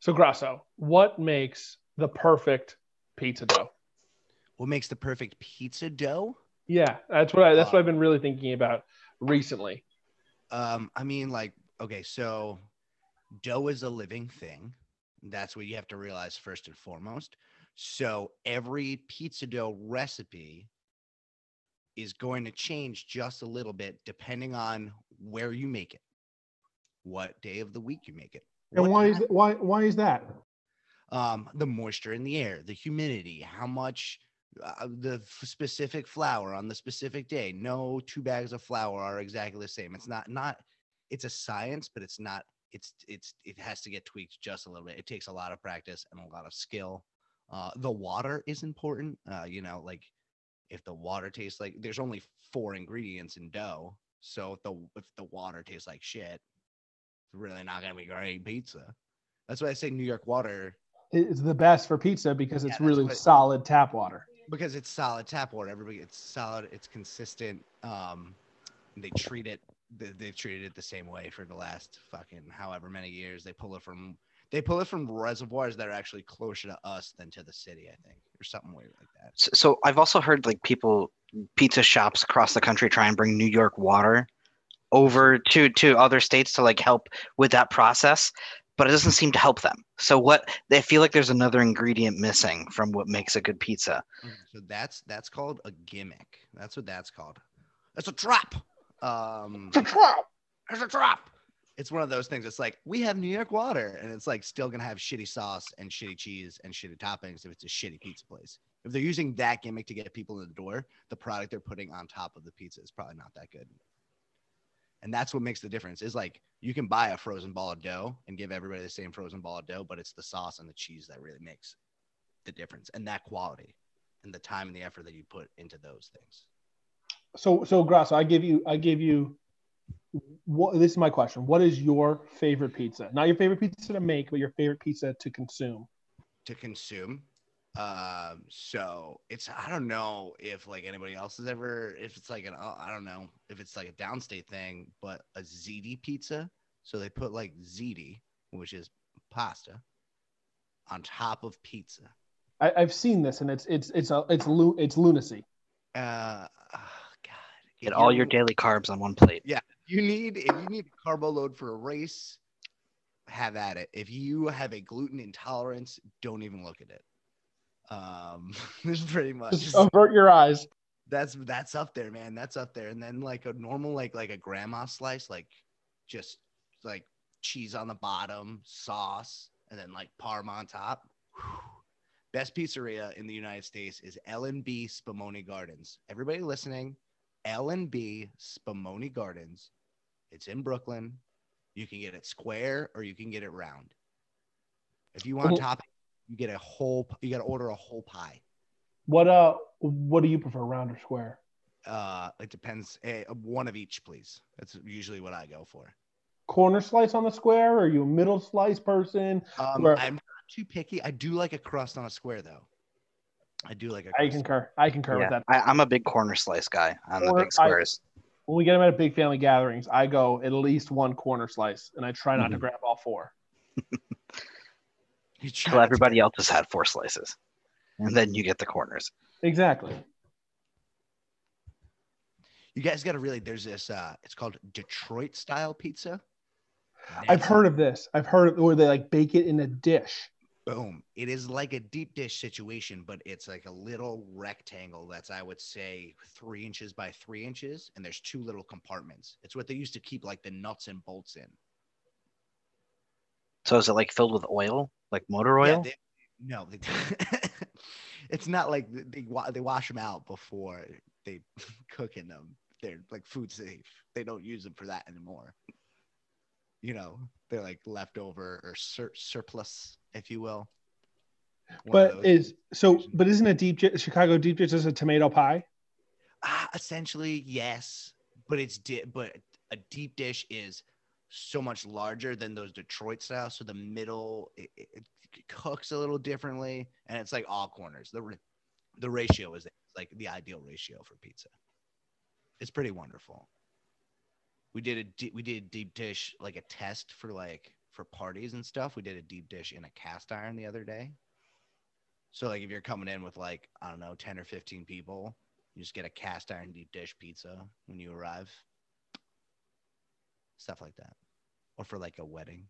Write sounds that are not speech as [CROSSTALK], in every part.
So Grasso, what makes the perfect pizza dough? What makes the perfect pizza dough? Yeah, that's what I that's what I've been really thinking about recently. Um, I mean, like, okay, so dough is a living thing. That's what you have to realize first and foremost. So every pizza dough recipe is going to change just a little bit depending on where you make it, what day of the week you make it. And why is why why is that? um, the moisture in the air, the humidity, how much uh, the f- specific flour on the specific day. No two bags of flour are exactly the same. It's not not. It's a science, but it's not. It's it's it has to get tweaked just a little bit. It takes a lot of practice and a lot of skill. Uh, the water is important. Uh, you know, like if the water tastes like there's only four ingredients in dough, so if the if the water tastes like shit, really not gonna be great pizza. That's why I say New York water is the best for pizza because Yeah, it's that's really what- solid tap water. because it's solid tap water. Everybody, it's solid. It's consistent. Um, they treat it. They, they've treated it the same way for the last fucking however many years. They pull it from. They pull it from reservoirs that are actually closer to us than to the city. I think, or something weird like that. So, so I've also heard like people, pizza shops across the country try and bring New York water over to to other states to like help with that process, but it doesn't seem to help them. So what they feel like there's another ingredient missing from what makes a good pizza. So that's that's called a gimmick. That's what that's called. That's a trap. Um, it's a trap. It's a trap. It's one of those things. It's like we have New York water, and it's like still gonna have shitty sauce and shitty cheese and shitty toppings if it's a shitty pizza place. If they're using that gimmick to get people in the door, the product they're putting on top of the pizza is probably not that good. And that's what makes the difference. Is like you can buy a frozen ball of dough and give everybody the same frozen ball of dough, but it's the sauce and the cheese that really makes the difference, and that quality, and the time and the effort that you put into those things. So so Grasso, I give you I give you what this is my question. What is your favorite pizza? Not your favorite pizza to make, but your favorite pizza to consume. to consume. Um, so it's I don't know if like anybody else has ever if it's like an uh, I don't know if it's like a downstate thing, but a ziti pizza. So they put like ziti, which is pasta, on top of pizza. I, I've seen this and it's it's it's a, it's lu- it's lunacy. Uh, oh, God, Get If all you're- your daily carbs on one plate. Yeah, you need if you need a carbo load for a race, have at it. If you have a gluten intolerance, don't even look at it. Um, [LAUGHS] this is pretty much Just avert your eyes. that's that's up there, man. That's up there. And then like a normal like like a grandma slice, like just like cheese on the bottom, sauce, and then like parm on top. Whew. Best pizzeria in the United States is L and B Spumoni Gardens. Everybody listening, L and B Spumoni Gardens. It's in Brooklyn. You can get it square or you can get it round. If you want Cool. topping, you get a whole. You got to order a whole pie. What uh what do you prefer, round or square? Uh, it depends. Eh, one of each, please. That's usually what I go for. Corner slice on the square? Or are you a middle slice person? Um, Where- I'm not too picky. I do like a crust on a square, though. I do like a. I crust. concur. I concur with that. I, I'm a big corner slice guy on the Or big I- squares. When we get them at big family gatherings, I go at least one corner slice, and I try not to Mhm. grab all four. [LAUGHS] You Till everybody else has had four slices, and then you get the corners. Exactly. You guys got to really. There's this. Uh, it's called Detroit style pizza. I've heard of this. I've heard of where they like bake it in a dish. Boom. It is like a deep dish situation, but it's like a little rectangle that's, I would say, three inches by three inches. And there's two little compartments. It's what they used to keep like the nuts and bolts in. So is it like filled with oil, like motor Yeah, oil? they- no, they, [LAUGHS] it's not like they, wa- they wash them out before they [LAUGHS] cook in them. They're like food safe. They don't use them for that anymore. You know, they're like leftover or sur- surplus, if you will. One But is so? But isn't a deep di- Chicago deep dish just a tomato pie? Ah, essentially, yes, but it's di- but a deep dish is so much larger than those Detroit style. So the middle it, it, it cooks a little differently, and it's like all corners. The the ratio is like the ideal ratio for pizza. It's pretty wonderful. We did a we did a deep dish like a test for like for parties and stuff, we did a deep dish in a cast iron the other day. So like if you're coming in with like I don't know ten or fifteen people, you just get a cast iron deep dish pizza when you arrive. Stuff like that, or for like a wedding.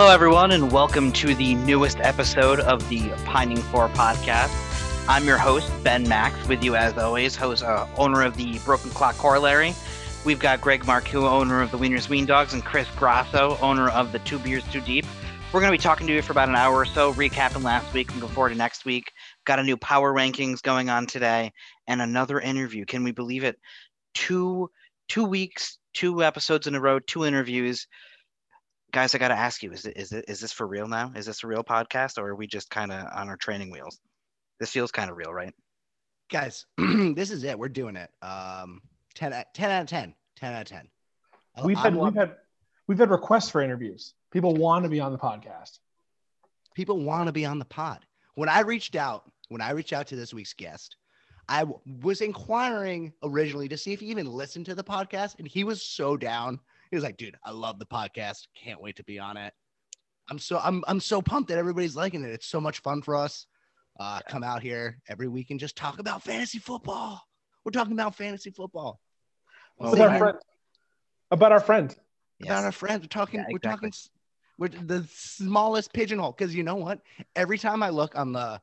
Hello, everyone, and welcome to the newest episode of the Pining For podcast. I'm your host, Ben Max, with you as always, host, uh, owner of the Broken Clock Corollary. We've got Greg Marcoux, owner of the Wieners Wien Dogs, and Chris Grasso, owner of the Two Beers Too Deep. We're going to be talking to you for about an hour or so, recapping last week, and looking forward to next week. Got a new power rankings going on today, and another interview. Can we believe it? Two two weeks, two episodes in a row, two interviews guys, I got to ask you: Is it is it is this for real now? Is this a real podcast, or are we just kind of on our training wheels? This feels kind of real, right? Guys, [CLEARS THROAT] this is it. We're doing it. Um, 10, 10 out of 10. 10 out of 10. We've had, we've had we've had requests for interviews. People want to be on the podcast. People want to be on the pod. When I reached out, when I reached out to this week's guest, I w- was inquiring originally to see if he even listened to the podcast, and he was so down. He was like, dude, I love the podcast. Can't wait to be on it. I'm so I'm I'm so pumped that everybody's liking it. It's so much fun for us. Uh, come out here every week and just talk about fantasy football. We're talking about fantasy football. Well, With they our friend. About our friend. About our friends. We're talking. Yeah, We're talking. We're the smallest pigeonhole because you know what? Every time I look on the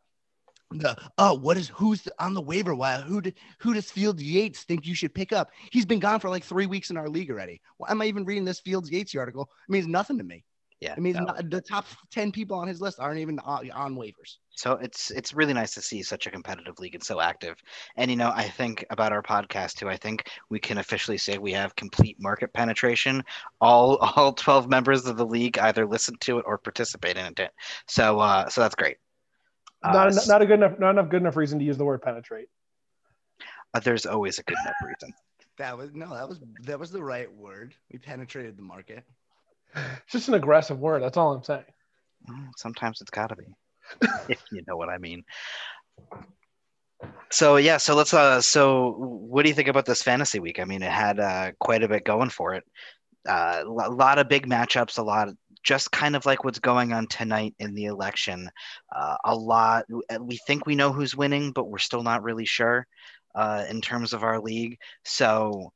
the oh, what is who's on the waiver wire? Who did who does Fields Yates think you should pick up? He's been gone for like three weeks in our league already. Why am I even reading this Fields Yates article? It means nothing to me. Yeah. It means no. not, the top ten people on his list aren't even on, on waivers. So it's it's really nice to see such a competitive league and so active. And you know, I think about our podcast too. I think we can officially say we have complete market penetration. All all 12 members of the league either listen to it or participate in it. So uh so that's great. Uh, Not, s- not a good enough not enough good enough reason to use the word penetrate. uh, there's always a good enough reason. [LAUGHS] That was no, that was that was the right word. We penetrated the market. It's just an aggressive word. That's all I'm saying. Sometimes it's got to be, [LAUGHS] if you know what I mean. So yeah, so let's. Uh, so what do you think about this fantasy week? I mean, it had uh, quite a bit going for it. Uh, a lot of big matchups, a lot, of, just kind of like what's going on tonight in the election. Uh, a lot. We think we know who's winning, but we're still not really sure uh, in terms of our league. So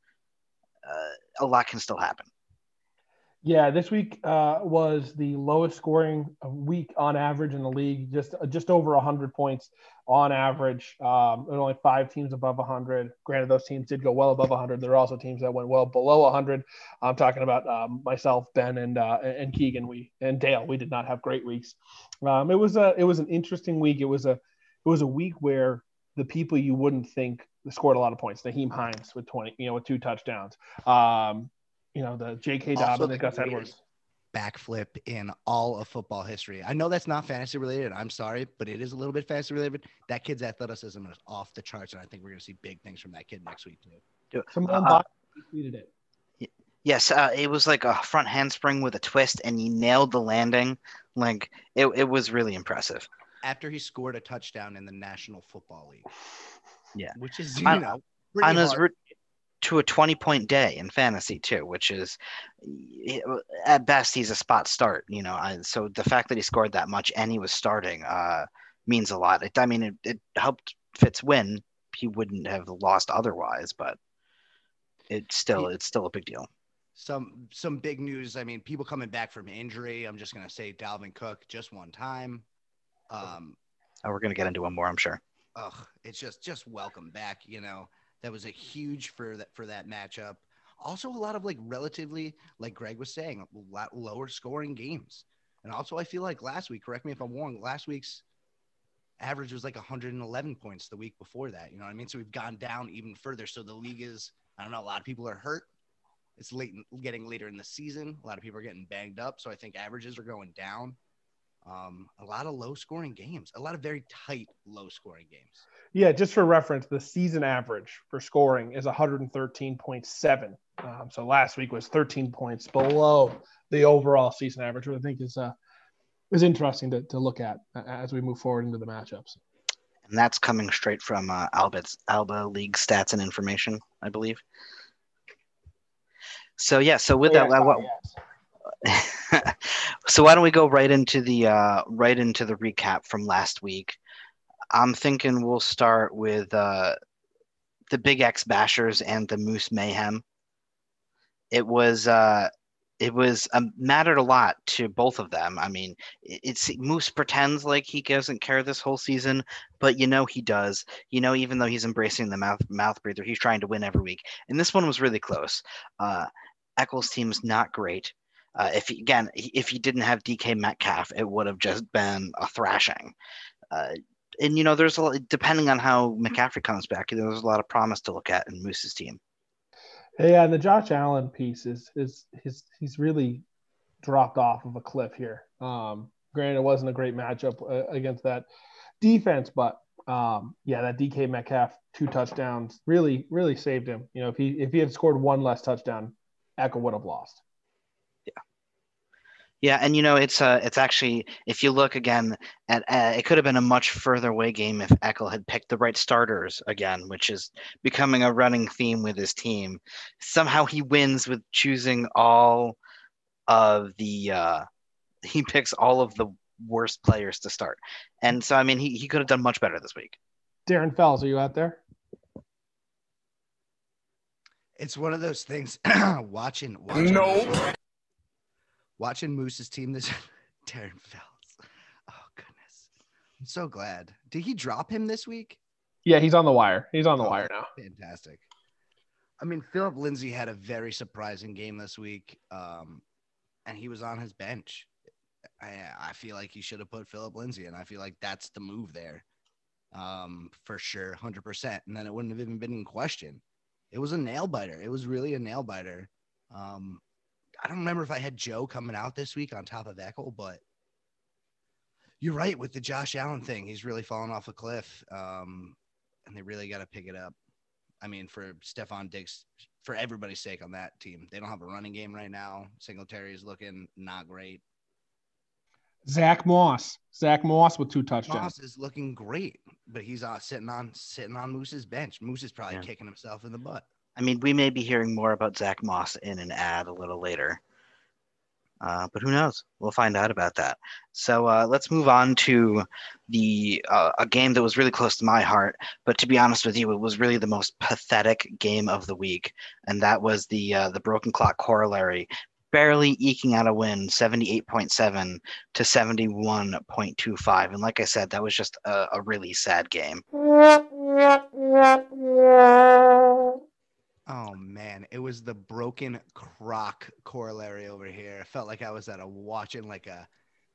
uh, a lot can still happen. Yeah, this week uh, was the lowest scoring week on average in the league, just just over 100 points on average. Um, there were only five teams above 100. Granted, those teams did go well above 100. There are also teams that went well below 100. I'm talking about um, myself, Ben, and uh, and Keegan. We and Dale. We did not have great weeks. Um, it was a it was an interesting week. It was a it was a week where the people you wouldn't think scored a lot of points. Nyheim Hines with 20, you know, with two touchdowns. Um, you know, the J.K. Dobbins Gus Edwards. Backflip in all of football history. I know that's not fantasy related. I'm sorry, but it is a little bit fantasy related. That kid's athleticism is off the charts, and I think we're going to see big things from that kid next week too. Simone Uh, tweeted it. Yes, uh, it was like a front handspring with a twist, and he nailed the landing. Like it, it was really impressive. After he scored a touchdown in the National Football League, Yeah. which is you On- know On his hard. To a twenty-point day in fantasy too, which is at best he's a spot start. You know, I, so the fact that he scored that much and he was starting uh, means a lot. It, I mean, it, it helped Fitz win. He wouldn't have lost otherwise, but it's still it's still a big deal. some some big news. I mean, people coming back from injury. I'm just going to say Dalvin Cook just one time. Um, Uh, we're gonna get into him more, I'm sure. ugh, it's just just welcome back. You know, that was a huge for that for that matchup. Also, a lot of like relatively, like Greg was saying, a lot lower scoring games. And also, I feel like last week, correct me if I'm wrong, last week's average was like 111 points the week before that. You know what I mean? So we've gone down even further. So the league is, I don't know, a lot of people are hurt. It's late, getting later in the season. A lot of people are getting banged up. So I think averages are going down. Um, a lot of low scoring games, a lot of very tight, low scoring games. Yeah, just for reference, the season average for scoring is 113.7. Um, so last week was 13 points below the overall season average, which I think is uh, is interesting to, to look at as we move forward into the matchups. And that's coming straight from uh, Alba's Alba League stats and information, I believe. So yeah, so with oh, that, what, yes. [LAUGHS] so why don't we go right into the uh, right into the recap from last week? I'm thinking we'll start with uh, the Big X Bashers and the Moose Mayhem. It was uh, it was um, mattered a lot to both of them. I mean, it's Moose pretends like he doesn't care this whole season, but you know he does. You know, even though he's embracing the mouth mouth breather, he's trying to win every week. And this one was really close. Uh, Eccles' team is not great. Uh, if he, again, if he didn't have DK Metcalf, it would have just been a thrashing. Uh, and you know, there's a lot, depending on how McCaffrey comes back, you know, there's a lot of promise to look at in Moose's team. Yeah, and the Josh Allen piece is is his he's really dropped off of a cliff here. Um, granted, it wasn't a great matchup uh, against that defense, but um, yeah, that DK Metcalf two touchdowns really really saved him. You know, if he if he had scored one less touchdown, Echo would have lost. Yeah, and you know it's uh it's actually if you look again at uh, it could have been a much further away game if Eckel had picked the right starters again, which is becoming a running theme with his team. Somehow he wins with choosing all of the uh he picks all of the worst players to start. And so I mean he he could have done much better this week. Darren Fells, are you out there? It's one of those things [CLEARS THROAT] watching, watching No watching Moose's team this [LAUGHS] Darren Fells. Oh goodness. I'm so glad. Did he drop him this week? Yeah, he's on the wire. He's on the oh, wire now. Fantastic. I mean, Philip Lindsay had a very surprising game this week. Um, and he was on his bench. I I feel like he should have put Philip Lindsay, and I feel like that's the move there. Um, for sure, hundred percent. And then it wouldn't have even been in question. It was a nail biter. It was really a nail biter. Um, I don't remember if I had Joe coming out this week on top of Eckel, but you're right with the Josh Allen thing. He's really fallen off a cliff. Um, and they really got to pick it up. I mean, for Stefon Diggs, for everybody's sake on that team, they don't have a running game right now. Singletary is looking not great. Zach Moss, Zach Moss with two touchdowns. Moss is looking great, but he's uh, sitting on sitting on Moose's bench. Moose is probably yeah. kicking himself in the butt. I mean, we may be hearing more about Zach Moss in an ad a little later. Uh, but who knows? We'll find out about that. So uh, let's move on to the uh, a game that was really close to my heart. But to be honest with you, it was really the most pathetic game of the week, and that was the uh, the broken clock corollary, barely eking out a win, seventy eight point seven to seventy one point two five. And like I said, that was just a, a really sad game. [LAUGHS] Oh man, it was the broken croc corollary over here. I felt like I was at a watching like a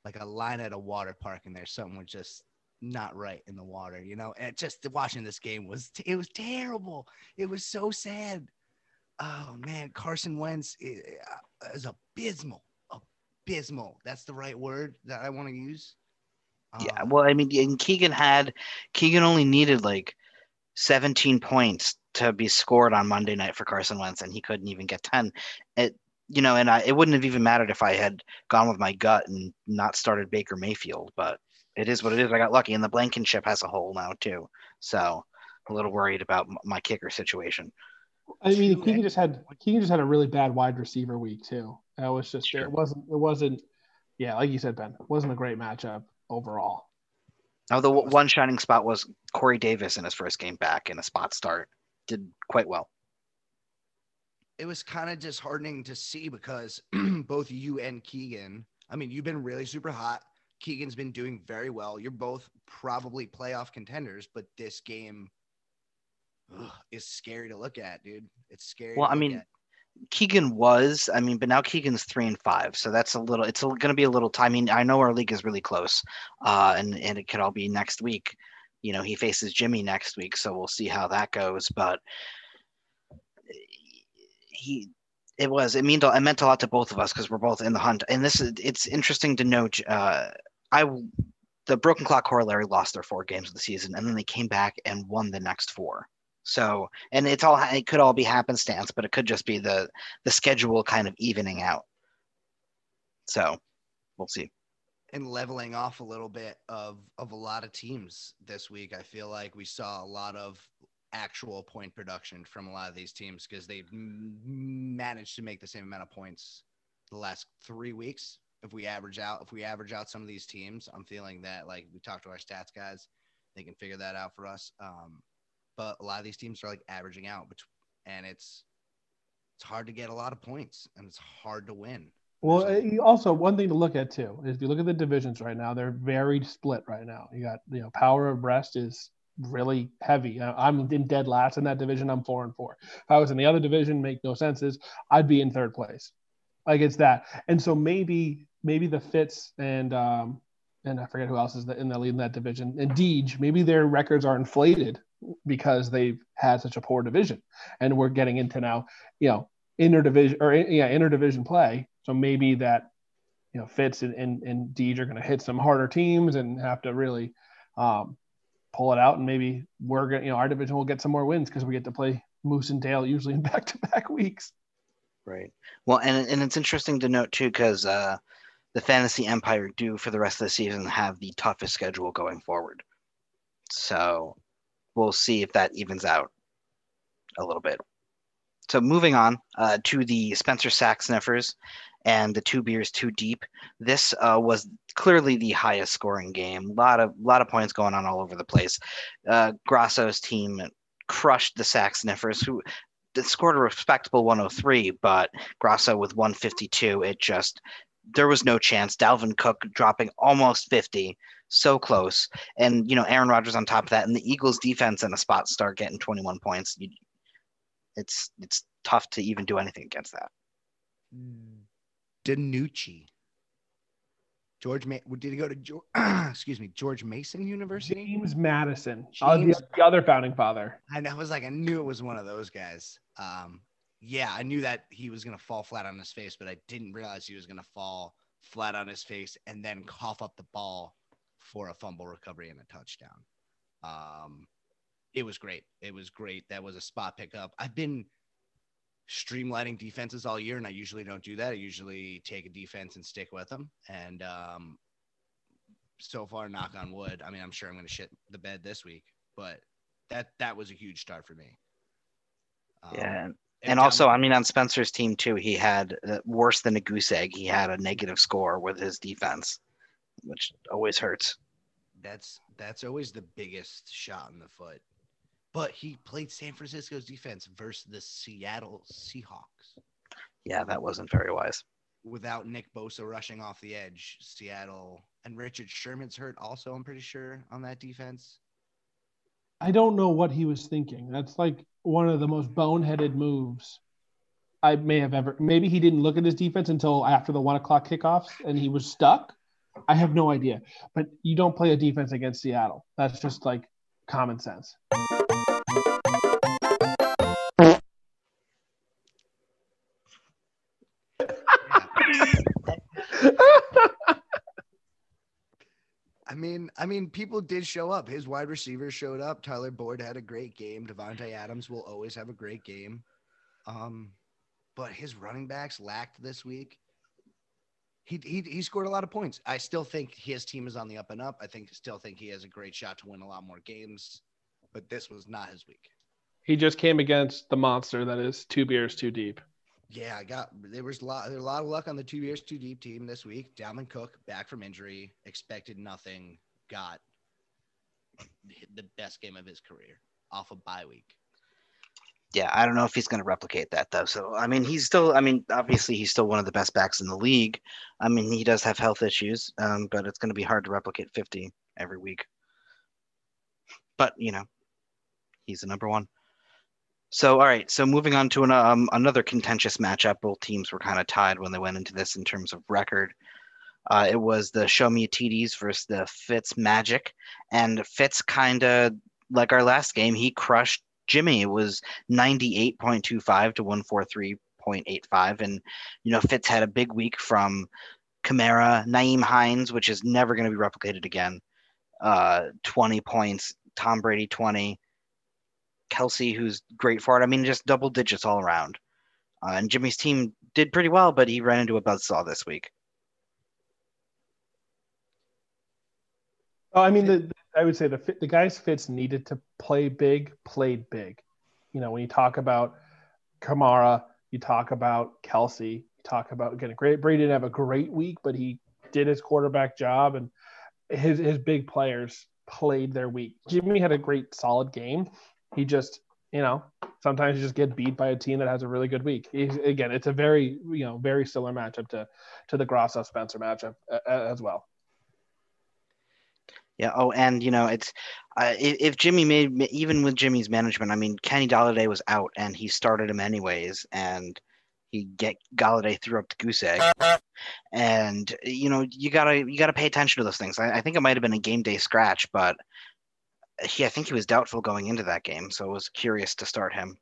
like a line at a water park and there's something was just not right in the water, you know. And just watching this game was it was terrible. It was so sad. Oh man, Carson Wentz is abysmal. Abysmal. That's the right word that I want to use. Yeah, um, well, I mean, and Keegan had Keegan only needed like 17 points to be scored on Monday night for Carson Wentz, and he couldn't even get 10. It, you know, and I, it wouldn't have even mattered if I had gone with my gut and not started Baker Mayfield, but it is what it is. I got lucky, and the Blankenship has a hole now too, so a little worried about my kicker situation. I mean, Keegan just had Keegan just had a really bad wide receiver week too. That was just sure. it wasn't it wasn't yeah, like you said, Ben, it wasn't a great matchup overall. Now, the one shining spot was Corey Davis in his first game back in a spot start. Did quite well. It was kind of disheartening to see because [CLEARS THROAT] both you and Keegan, I mean, you've been really super hot. Keegan's been doing very well. You're both probably playoff contenders, but this game ugh, is scary to look at, dude. It's scary. Well, I mean, at. Keegan was. I mean, but now Keegan's three and five, so that's a little. It's going to be a little. I mean, I know our league is really close, uh, and and it could all be next week. You know, he faces Jimmy next week, so we'll see how that goes. But he, it was. It meant. It meant a lot to both of us because we're both in the hunt. And this is. It's interesting to note. Uh, I, the Broken Clock Corollary lost their four games of the season, and then they came back and won the next four. So, and it's all it could all be happenstance, but it could just be the the schedule kind of evening out. So, we'll see. And leveling off a little bit of of a lot of teams this week. I feel like we saw a lot of actual point production from a lot of these teams because they've managed to make the same amount of points the last three weeks. If we average out, if we average out some of these teams, I'm feeling that like we talked to our stats guys, they can figure that out for us. Um, but a lot of these teams are like averaging out, and it's it's hard to get a lot of points, and it's hard to win. Well, also one thing to look at too is if you look at the divisions right now, they're very split right now. You got you know power of Brest is really heavy. I'm in dead last in that division. I'm four and four. If I was in the other division, make no senses. I'd be in third place. Like it's that. And so maybe maybe the Fits and um and I forget who else is in the lead in that division. And Deej, maybe their records are inflated because they've had such a poor division, and we're getting into now, you know, interdivision or yeah, interdivision play. So maybe that, you know, Fits and and, and Deej are going to hit some harder teams and have to really um, pull it out, and maybe we're going, to you know, our division will get some more wins because we get to play Moose and Dale usually in back to back weeks. Right. Well, and and it's interesting to note too because uh, the Fantasy Empire do for the rest of the season have the toughest schedule going forward. So we'll see if that evens out a little bit. So moving on uh, to the Spencer Sack Sniffers and the two beers too deep. This uh, was clearly the highest scoring game. A lot of lot of points going on all over the place. Uh, Grasso's team crushed the Sack Sniffers, who scored a respectable 103, but Grasso with 152, it just there was no chance. Dalvin Cook dropping almost 50, so close. And, you know, Aaron Rodgers on top of that, and the Eagles defense and a spot start getting 21 points. You, it's it's tough to even do anything against that. DiNucci. George, Ma- did he go to George, [CLEARS THROAT] excuse me, George Mason University? James Madison, James, oh, the, the, other founding father. I know. I was like, I knew it was one of those guys. Um, yeah, I knew that he was gonna fall flat on his face, but I didn't realize he was gonna fall flat on his face and then cough up the ball for a fumble recovery and a touchdown. Um, it was great. It was great. That was a spot pickup. I've been streamlining defenses all year, and I usually don't do that. I usually take a defense and stick with them. And um, so far, knock on wood. I mean, I'm sure I'm going to shit the bed this week, but that that was a huge start for me. Um, yeah, and also, I mean, on Spencer's team too, he had uh, worse than a goose egg. He had a negative score with his defense, which always hurts. That's that's always the biggest shot in the foot. But he played San Francisco's defense versus the Seattle Seahawks. Yeah, that wasn't very wise. Without Nick Bosa rushing off the edge, Seattle and Richard Sherman's hurt also, I'm pretty sure, on that defense. I don't know what he was thinking. That's like one of the most boneheaded moves I may have ever. Maybe he didn't look at his defense until after the one o'clock kickoffs and he was stuck. I have no idea. But you don't play a defense against Seattle. That's just like common sense. I mean, people did show up. His wide receivers showed up. Tyler Boyd had a great game. Davante Adams will always have a great game. Um, but his running backs lacked this week. He, he he scored a lot of points. I still think his team is on the up and up. I think still think he has a great shot to win a lot more games. But this was not his week. He just came against the monster that is two beers too deep. Yeah, I got there was a lot, there a lot of luck on the two beers too deep team this week. Dalvin Cook back from injury, expected nothing, got the best game of his career off of bye week. Yeah, I don't know if he's going to replicate that though. So I mean, he's still. I mean, obviously he's still one of the best backs in the league. I mean, he does have health issues, um, but it's going to be hard to replicate 50 every week. But you know, he's the number one. So, all right. So, moving on to an, um, another contentious matchup. Both teams were kind of tied when they went into this in terms of record. Uh, it was the Show Me TDs versus the Fitz Magic, and Fitz kind of like our last game. He crushed Jimmy. It was ninety eight point two five to one four three point eight five, and you know Fitz had a big week from Kamara, Nyheim Hines, which is never going to be replicated again. Uh, twenty points. Tom Brady twenty. Kelce, who's great for it. I mean, just double digits all around. Uh, and Jimmy's team did pretty well, but he ran into a buzzsaw this week. Oh, I mean, the, I would say the the guys Fitz needed to play big, played big. You know, when you talk about Kamara, you talk about Kelce, you talk about again, great. Brady didn't have a great week, but he did his quarterback job, and his his big players played their week. Jimmy had a great, solid game. He just, you know, sometimes you just get beat by a team that has a really good week. He's, again, it's a very, you know, very similar matchup to to the Grasso Spencer matchup uh, as well. Yeah. Oh, and you know, it's uh, if Jimmy made even with Jimmy's management, I mean, Kenny Golladay was out, and he started him anyways, and he get Golladay threw up the goose egg, and you know, you gotta you gotta pay attention to those things. I, I think it might have been a game day scratch, but he I think he was doubtful going into that game, so I was curious to start him.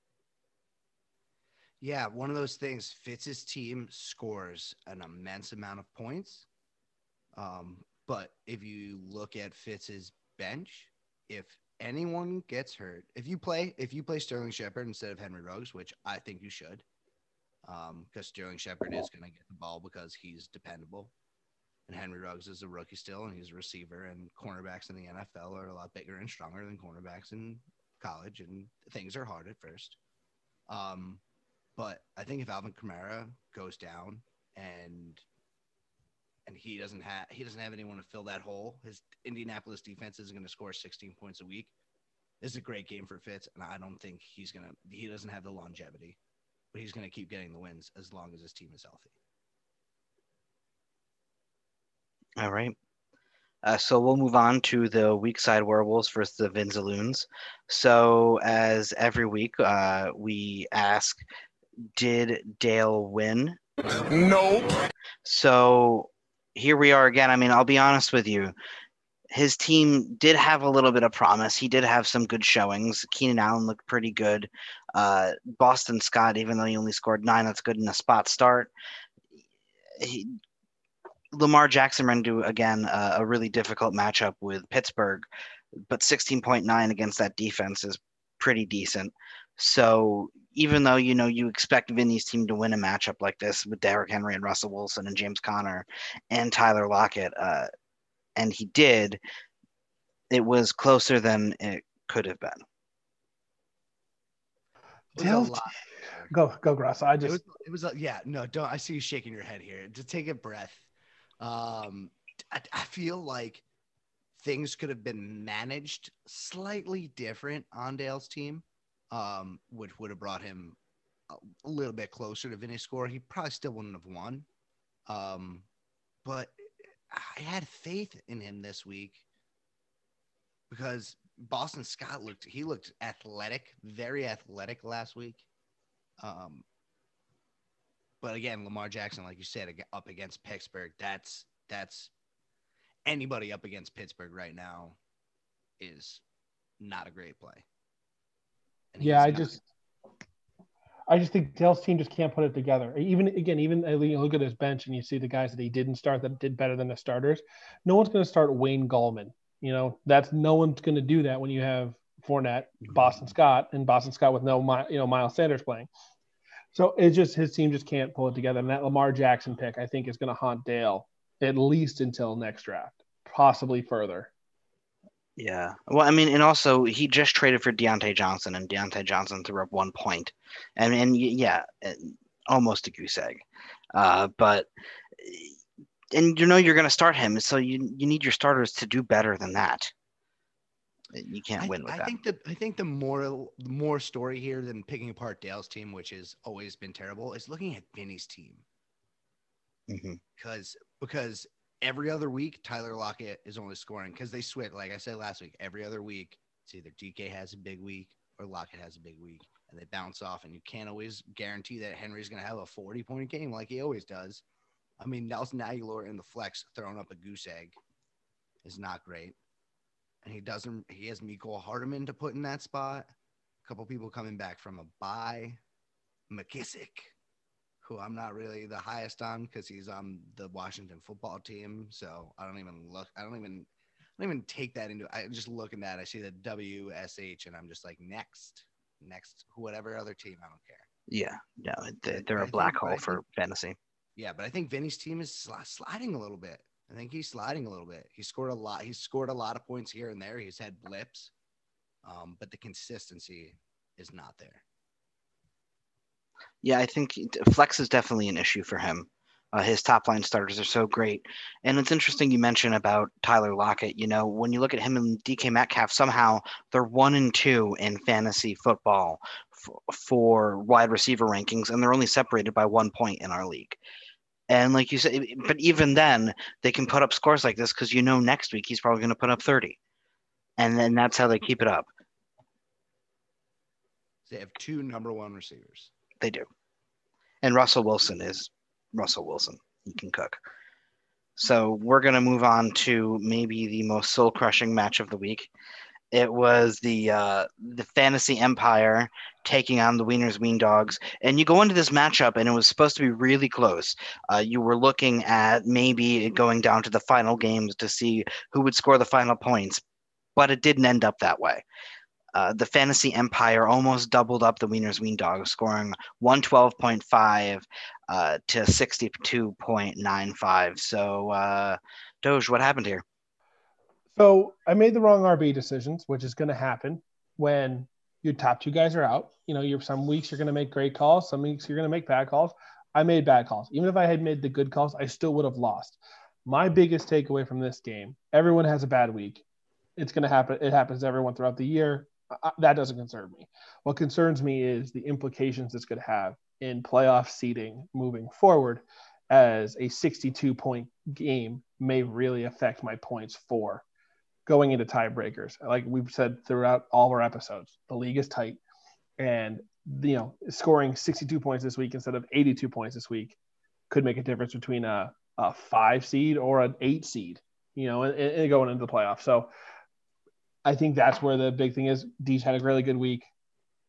Yeah, one of those things. Fitz's team scores an immense amount of points, um, but if you look at Fitz's bench, if anyone gets hurt, if you play if you play Sterling Shepard instead of Henry Ruggs, which I think you should, um, because Sterling Shepard is going to get the ball because he's dependable, and Henry Ruggs is a rookie still, and he's a receiver, and cornerbacks in the NFL are a lot bigger and stronger than cornerbacks in college, and things are hard at first. Um, but I think if Alvin Kamara goes down and and he doesn't have he doesn't have anyone to fill that hole. His Indianapolis defense isn't going to score 16 points a week. This is a great game for Fitz, and I don't think he's gonna. He doesn't have the longevity, but he's going to keep getting the wins as long as his team is healthy. All right. Uh, so we'll move on to the weak side werewolves versus the Vinzaloons. So as every week, uh, we ask, did Dale win? Nope. So here we are again. I mean, I'll be honest with you. His team did have a little bit of promise. He did have some good showings. Keenan Allen looked pretty good. Uh, Boston Scott, even though he only scored nine, that's good in a spot start. He, Lamar Jackson ran into again uh, a really difficult matchup with Pittsburgh, but 16.9 against that defense is pretty decent. So even though you know you expect Vinny's team to win a matchup like this with Derrick Henry and Russell Wilson and James Conner and Tyler Lockett, uh, and he did, it was closer than it could have been. Dale, go go Grass. I just it was, it was a, yeah no don't I see you shaking your head here. Just take a breath. Um, I, I feel like things could have been managed slightly different on Dale's team um, which would have brought him a little bit closer to Vinny's score. He probably still wouldn't have won. Um, but I had faith in him this week because Boston Scott looked he looked athletic, very athletic last week. Um, but again, Lamar Jackson, like you said, up against Pittsburgh, that's that's anybody up against Pittsburgh right now is not a great play yeah, I just, I just think Dale's team just can't put it together. Even again, even you look at his bench and you see the guys that he didn't start that did better than the starters. No one's going to start Wayne Gallman. You know, that's no one's going to do that when you have Fournette, Boston Scott, and Boston Scott with no, you know, Miles Sanders playing. So it's just his team just can't pull it together. And that Lamar Jackson pick, I think, is going to haunt Dale at least until next draft, possibly further. Yeah. Well, I mean, and also he just traded for Diontae Johnson, and Diontae Johnson threw up one point, and and yeah, almost a goose egg. Uh, but and you know you're going to start him, so you you need your starters to do better than that. You can't I, win with I that. think the I think the more more story here than picking apart Dale's team, which has always been terrible, is looking at Vinny's team. Mm-hmm. Because because every other week, Tyler Lockett is only scoring because they switch. Like I said last week, every other week, it's either DK has a big week or Lockett has a big week. and they bounce off, and you can't always guarantee that Henry's going to have a 40 point game like he always does. I mean, Nelson Agholor in the flex throwing up a goose egg is not great. And he doesn't, he has Mecole Hardman to put in that spot. A couple people coming back from a bye. McKissic, who I'm not really the highest on because he's on the Washington football team. So I don't even look, I don't even, I don't even take that into, I just look at that. I see the WSH and I'm just like, next, next, whatever other team, I don't care. Yeah, no, they're a black hole for fantasy. Yeah, but I think Vinny's team is sli- sliding a little bit. I think he's sliding a little bit. He scored a lot. He's scored a lot of points here and there. He's had blips, um, but the consistency is not there. Yeah, I think flex is definitely an issue for him. Uh, his top line starters are so great. And it's interesting you mention about Tyler Lockett. You know, when you look at him and DK Metcalf, somehow they're one and two in fantasy football f- for wide receiver rankings, and they're only separated by one point in our league. And like you said, but even then, they can put up scores like this because you know next week he's probably going to put up 30. And then that's how they keep it up. They have two number one receivers. They do. And Russell Wilson is Russell Wilson. He can cook. So we're going to move on to maybe the most soul crushing match of the week. It was the uh, the Fantasy Empire taking on the Wieners Wien Dogs, and you go into this matchup, and it was supposed to be really close. Uh, you were looking at maybe going down to the final games to see who would score the final points, but it didn't end up that way. Uh, the Fantasy Empire almost doubled up the Wieners Wien Dog, scoring 112.5 uh, to 62.95. So, uh, Doge, what happened here? So I made the wrong RB decisions, which is going to happen when your top two guys are out. You know, you're some weeks you're going to make great calls, some weeks you're going to make bad calls. I made bad calls. Even if I had made the good calls, I still would have lost. My biggest takeaway from this game: everyone has a bad week. It's going to happen. It happens to everyone throughout the year. I, that doesn't concern me. What concerns me is the implications this could have in playoff seeding moving forward, as a 62 point game may really affect my points for going into tiebreakers. Like we've said throughout all of our episodes, the league is tight, and you know, scoring 62 points this week instead of 82 points this week could make a difference between a, a five seed or an eight seed. You know, and, and going into the playoffs. So I think that's where the big thing is. Deej had a really good week.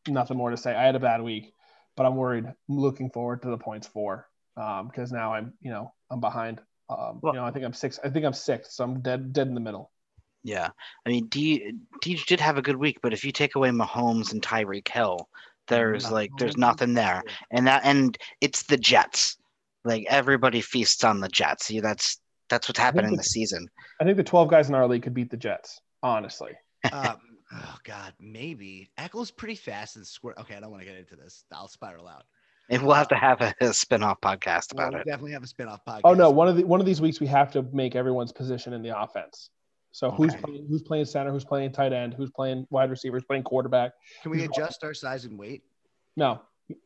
Nothing more to say. I had a bad week, but I'm worried. I'm looking forward to the points four because now I'm, you know, I'm behind. Um, Well- you know, I think I'm six. I think I'm six. So I'm dead, dead in the middle. Yeah, I mean, D Deej did have a good week, but if you take away Mahomes and Tyreek Hill, there's like there's nothing there, and that and it's the Jets. Like everybody feasts on the Jets. Yeah, that's that's what's happening the- this season. I think the 12 guys in our league could beat the Jets, honestly. Um, oh God, maybe Eccles pretty fast and squirt. Okay, I don't want to get into this. I'll spiral out. And we'll have to have a, a [LAUGHS] spin-off podcast about We'll it. definitely have a spin-off podcast. Oh no, one of the one of these weeks we have to make everyone's position in the offense. So who's playing, who's playing center, who's playing tight end, who's playing wide receiver, who's playing quarterback. Can we adjust our size and weight? No,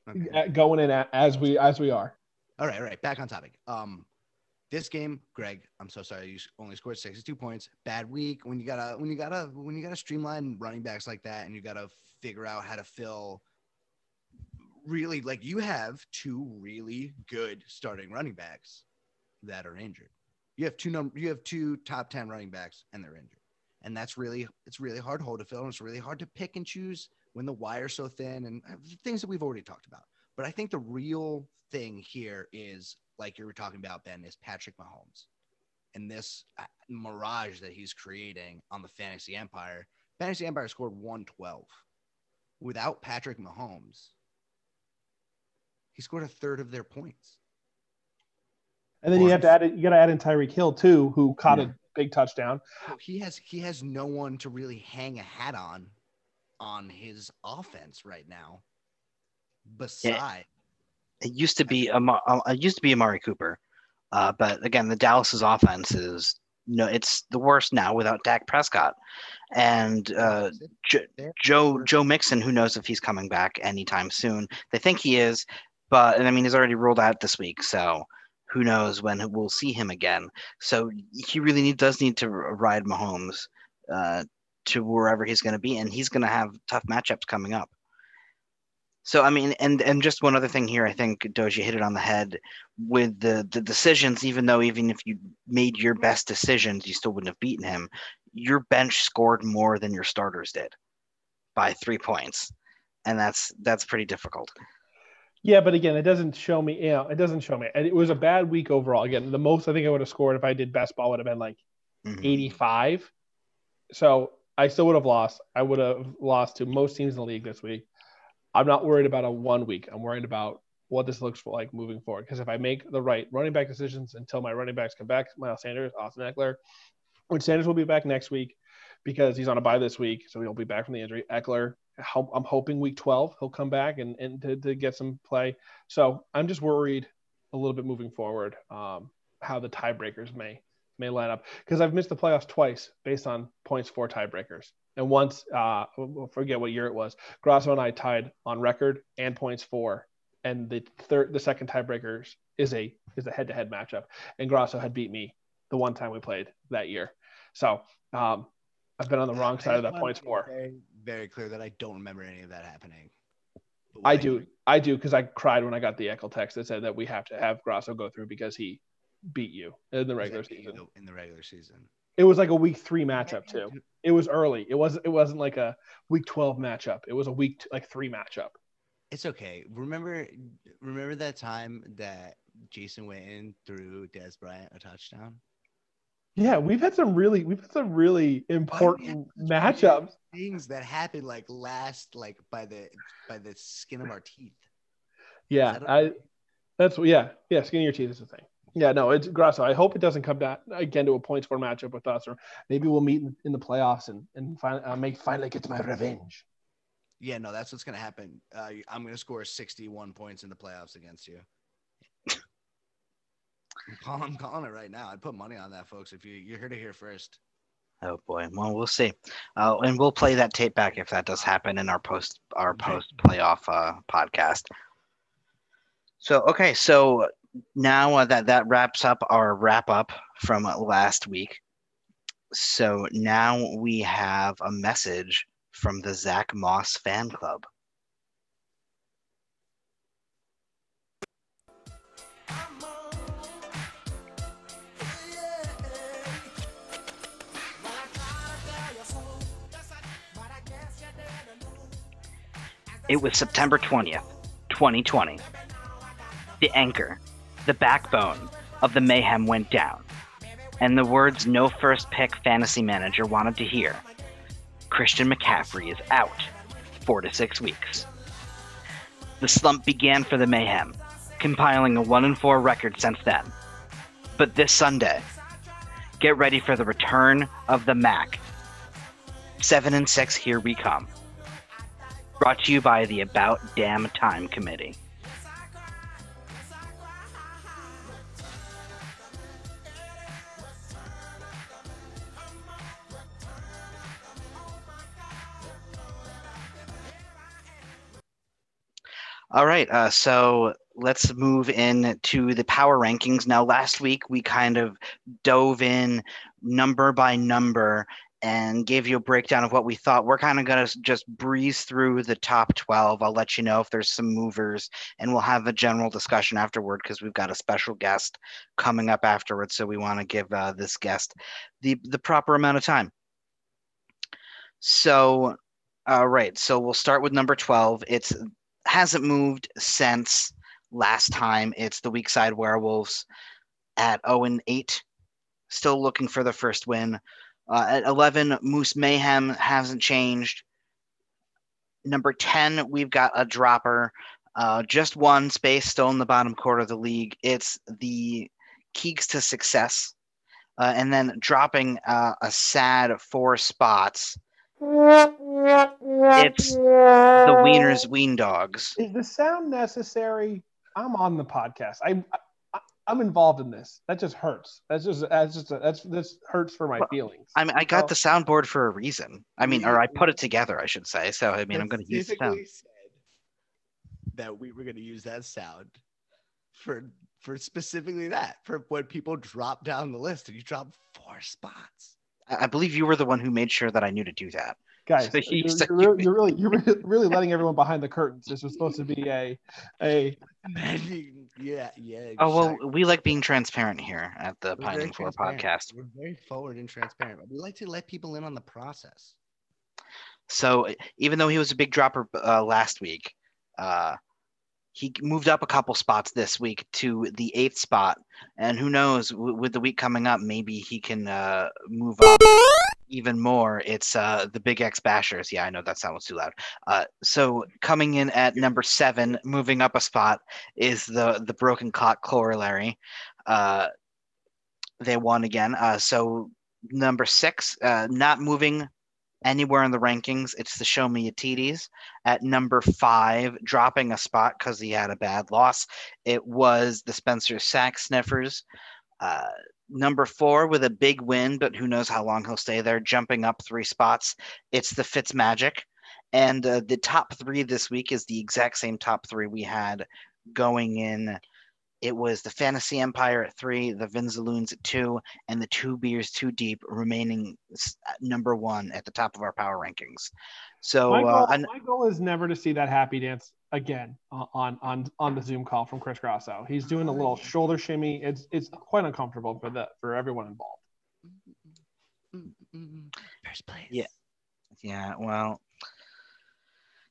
Okay. uh, going in as we as we are. All right, all right. Back on topic. Um, this game, Greg, I'm so sorry. You only scored 62 points. Bad week. When you gotta, when you gotta, when you gotta streamline running backs like that, and you gotta figure out how to fill. Really, like you have two really good starting running backs that are injured. You have two number. You have two top 10 running backs, and they're injured. And that's really, it's really hard hole to fill, and it's really hard to pick and choose when the wire's so thin, and uh, things that we've already talked about. But I think the real thing here is, like you were talking about, Ben, is Patrick Mahomes and this uh, mirage that he's creating on the Fantasy Empire. Fantasy Empire scored 112. Without Patrick Mahomes, he scored a third of their points. And then you have to add it, you got to add in Tyreek Hill too, who caught Yeah. a big touchdown. He has he has no one to really hang a hat on on his offense right now. Beside, It used to be uh, it used to be Amari Cooper, uh, but again, the Dallas's offense is no, it's the worst now without Dak Prescott, and uh, Jo- Joe Joe Mixon, who knows if he's coming back anytime soon? They think he is, but and I mean he's already ruled out this week, so who knows when we'll see him again? So he really need, does need to ride Mahomes uh, to wherever he's going to be, and he's going to have tough matchups coming up. So I mean, and and just one other thing here, I think Doji hit it on the head with the the decisions. Even though even if you made your best decisions, you still wouldn't have beaten him. Your bench scored more than your starters did by three points, and that's that's pretty difficult. Yeah, but again, it doesn't show me. You know, it doesn't show me. And it was a bad week overall. Again, the most I think I would have scored if I did best ball would have been like Mhm. 85. So I still would have lost. I would have lost to most teams in the league this week. I'm not worried about a one week. I'm worried about what this looks like moving forward. Because if I make the right running back decisions until my running backs come back, Miles Sanders, Austin Ekeler, which Sanders will be back next week because he's on a bye this week, so he'll be back from the injury. Ekeler, I'm hoping week 12 he'll come back and, and to, to get some play. So I'm just worried a little bit moving forward um, how the tiebreakers may may line up because I've missed the playoffs twice based on points for tiebreakers. And once, uh, forget what year it was, Grasso and I tied on record and points for, and the third, the second tiebreakers is a is a head to head matchup, and Grasso had beat me the one time we played that year. So um, I've been on the wrong side of that points for. Very, very clear that I don't remember any of that happening. I do, I do, because I cried when I got the Eckel text that said that we have to have Grasso go through because he beat you in the regular season. in the regular season. It was like a week three matchup too. It was early. It wasn't. It wasn't like a week twelve matchup. It was a week t- like three matchup. It's okay. Remember, remember that time that Jason Witten threw Dez Bryant a touchdown. Yeah, we've had some really we've had some really important oh, such matchups. Things that happened like last, like by the by the skin of our teeth. Yeah, I that's yeah yeah skin of your teeth is the thing. Yeah, no, it's Grasso. I hope it doesn't come down again to a points for matchup with us, or maybe we'll meet in, in the playoffs and and finally uh, make finally get my revenge. Yeah, no, that's what's gonna happen. Uh, I'm gonna score 61 points in the playoffs against you. [LAUGHS] I'm calling, I'm calling it right now. I'd put money on that, folks. If you you're here to hear first. Oh boy. Well, we'll see. Uh, and we'll play that tape back if that does happen in our post our post playoff uh, podcast. So okay, so now uh, that that wraps up our wrap up from last week. So now we have a message from the Zach Moss fan club. It was September 20th, 2020. The anchor, the backbone of the mayhem went down, and the words no first pick fantasy manager wanted to hear Christian McCaffrey is out four to six weeks. The slump began for the mayhem, compiling a 1 and 4 record since then. But this Sunday, get ready for the return of the Mac. 7 and 6, here we come. Brought to you by the About Damn Time Committee. All right, uh, so let's move in to the power rankings. Now, last week we kind of dove in number by number and gave you a breakdown of what we thought. We're kind of going to just breeze through the top 12. I'll let you know if there's some movers, and we'll have a general discussion afterward because we've got a special guest coming up afterwards. So we want to give uh, this guest the, the proper amount of time. So, all right, so we'll start with number 12. It's hasn't moved since last time. It's the weak side werewolves at 0 and 8, still looking for the first win. Uh, at 11, Moose Mayhem hasn't changed. Number 10, we've got a dropper, uh, just one space still in the bottom quarter of the league. It's the Keeks to Success. Uh, and then dropping uh, a sad four spots. It's the Wieners Ween Dogs. Is the sound necessary? I'm on the podcast. I, I I'm involved in this. That just hurts. That's just that's just that's this hurts for my Well, feelings. I mean, I got Oh. the soundboard for a reason. I mean, or I put it together, I should say. So, I mean, I'm going to use the sound. Said that we were going to use that sound for for specifically that for when people drop down the list and you drop four spots. I I believe you were the one who made sure that I knew to do that. guys, So you you're, you're, really, you're really you're really- really letting everyone behind the curtains. This was supposed to be a a yeah, yeah. Oh well, exactly. we like being transparent here at the We're very Pining Floor podcast. We're very forward and transparent. We like to let people in on the process. So even though he was a big dropper uh, last week, uh, he moved up a couple spots this week to the eighth spot, and who knows? W- with the week coming up, maybe he can uh, move up even more. It's uh, the Big X Bashers. Yeah, I know that sounds too loud. Uh, so coming in at number seven, moving up a spot, is the the Broken Clock Corollary. Uh, they won again. Uh, so number six, uh, not moving anywhere in the rankings. It's the Show Me TDs at number five, dropping a spot because he had a bad loss. It was the Spencer Sack Sniffers. Uh, number four with a big win, but who knows how long he'll stay there, jumping up three spots. It's the Fitz Magic. And uh, the top three this week is the exact same top three we had going in. It was the Fantasy Empire at three, the Vinzaloons at two, and the Two Beers Too Deep remaining number one at the top of our power rankings. So, my, goal, uh, my goal is never to see that happy dance again uh, on on on the Zoom call from Chris Grasso. He's doing a little shoulder shimmy. It's it's quite uncomfortable for the for everyone involved. First place. Yeah. yeah, well,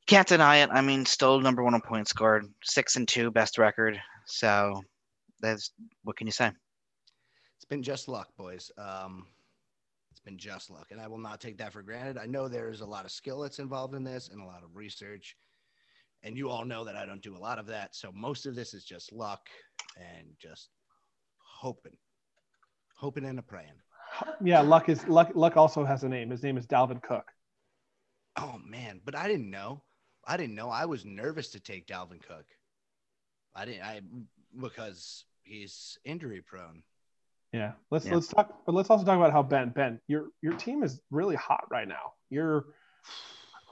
can't deny it. I mean, still number one on points scored, six and two, best record. So, there's what can you say? It's been just luck, boys. Um, it's been just luck, and I will not take that for granted. I know there's a lot of skill that's involved in this and a lot of research, and you all know that I don't do a lot of that. So most of this is just luck and just hoping, hoping and a praying. Yeah, luck is luck. Luck also has a name. His name is Dalvin Cook. Oh man, but I didn't know. I didn't know. I was nervous to take Dalvin Cook. I didn't. I because he's injury prone. Yeah, let's Yeah. let's talk. But let's also talk about how Ben Ben your your team is really hot right now. You're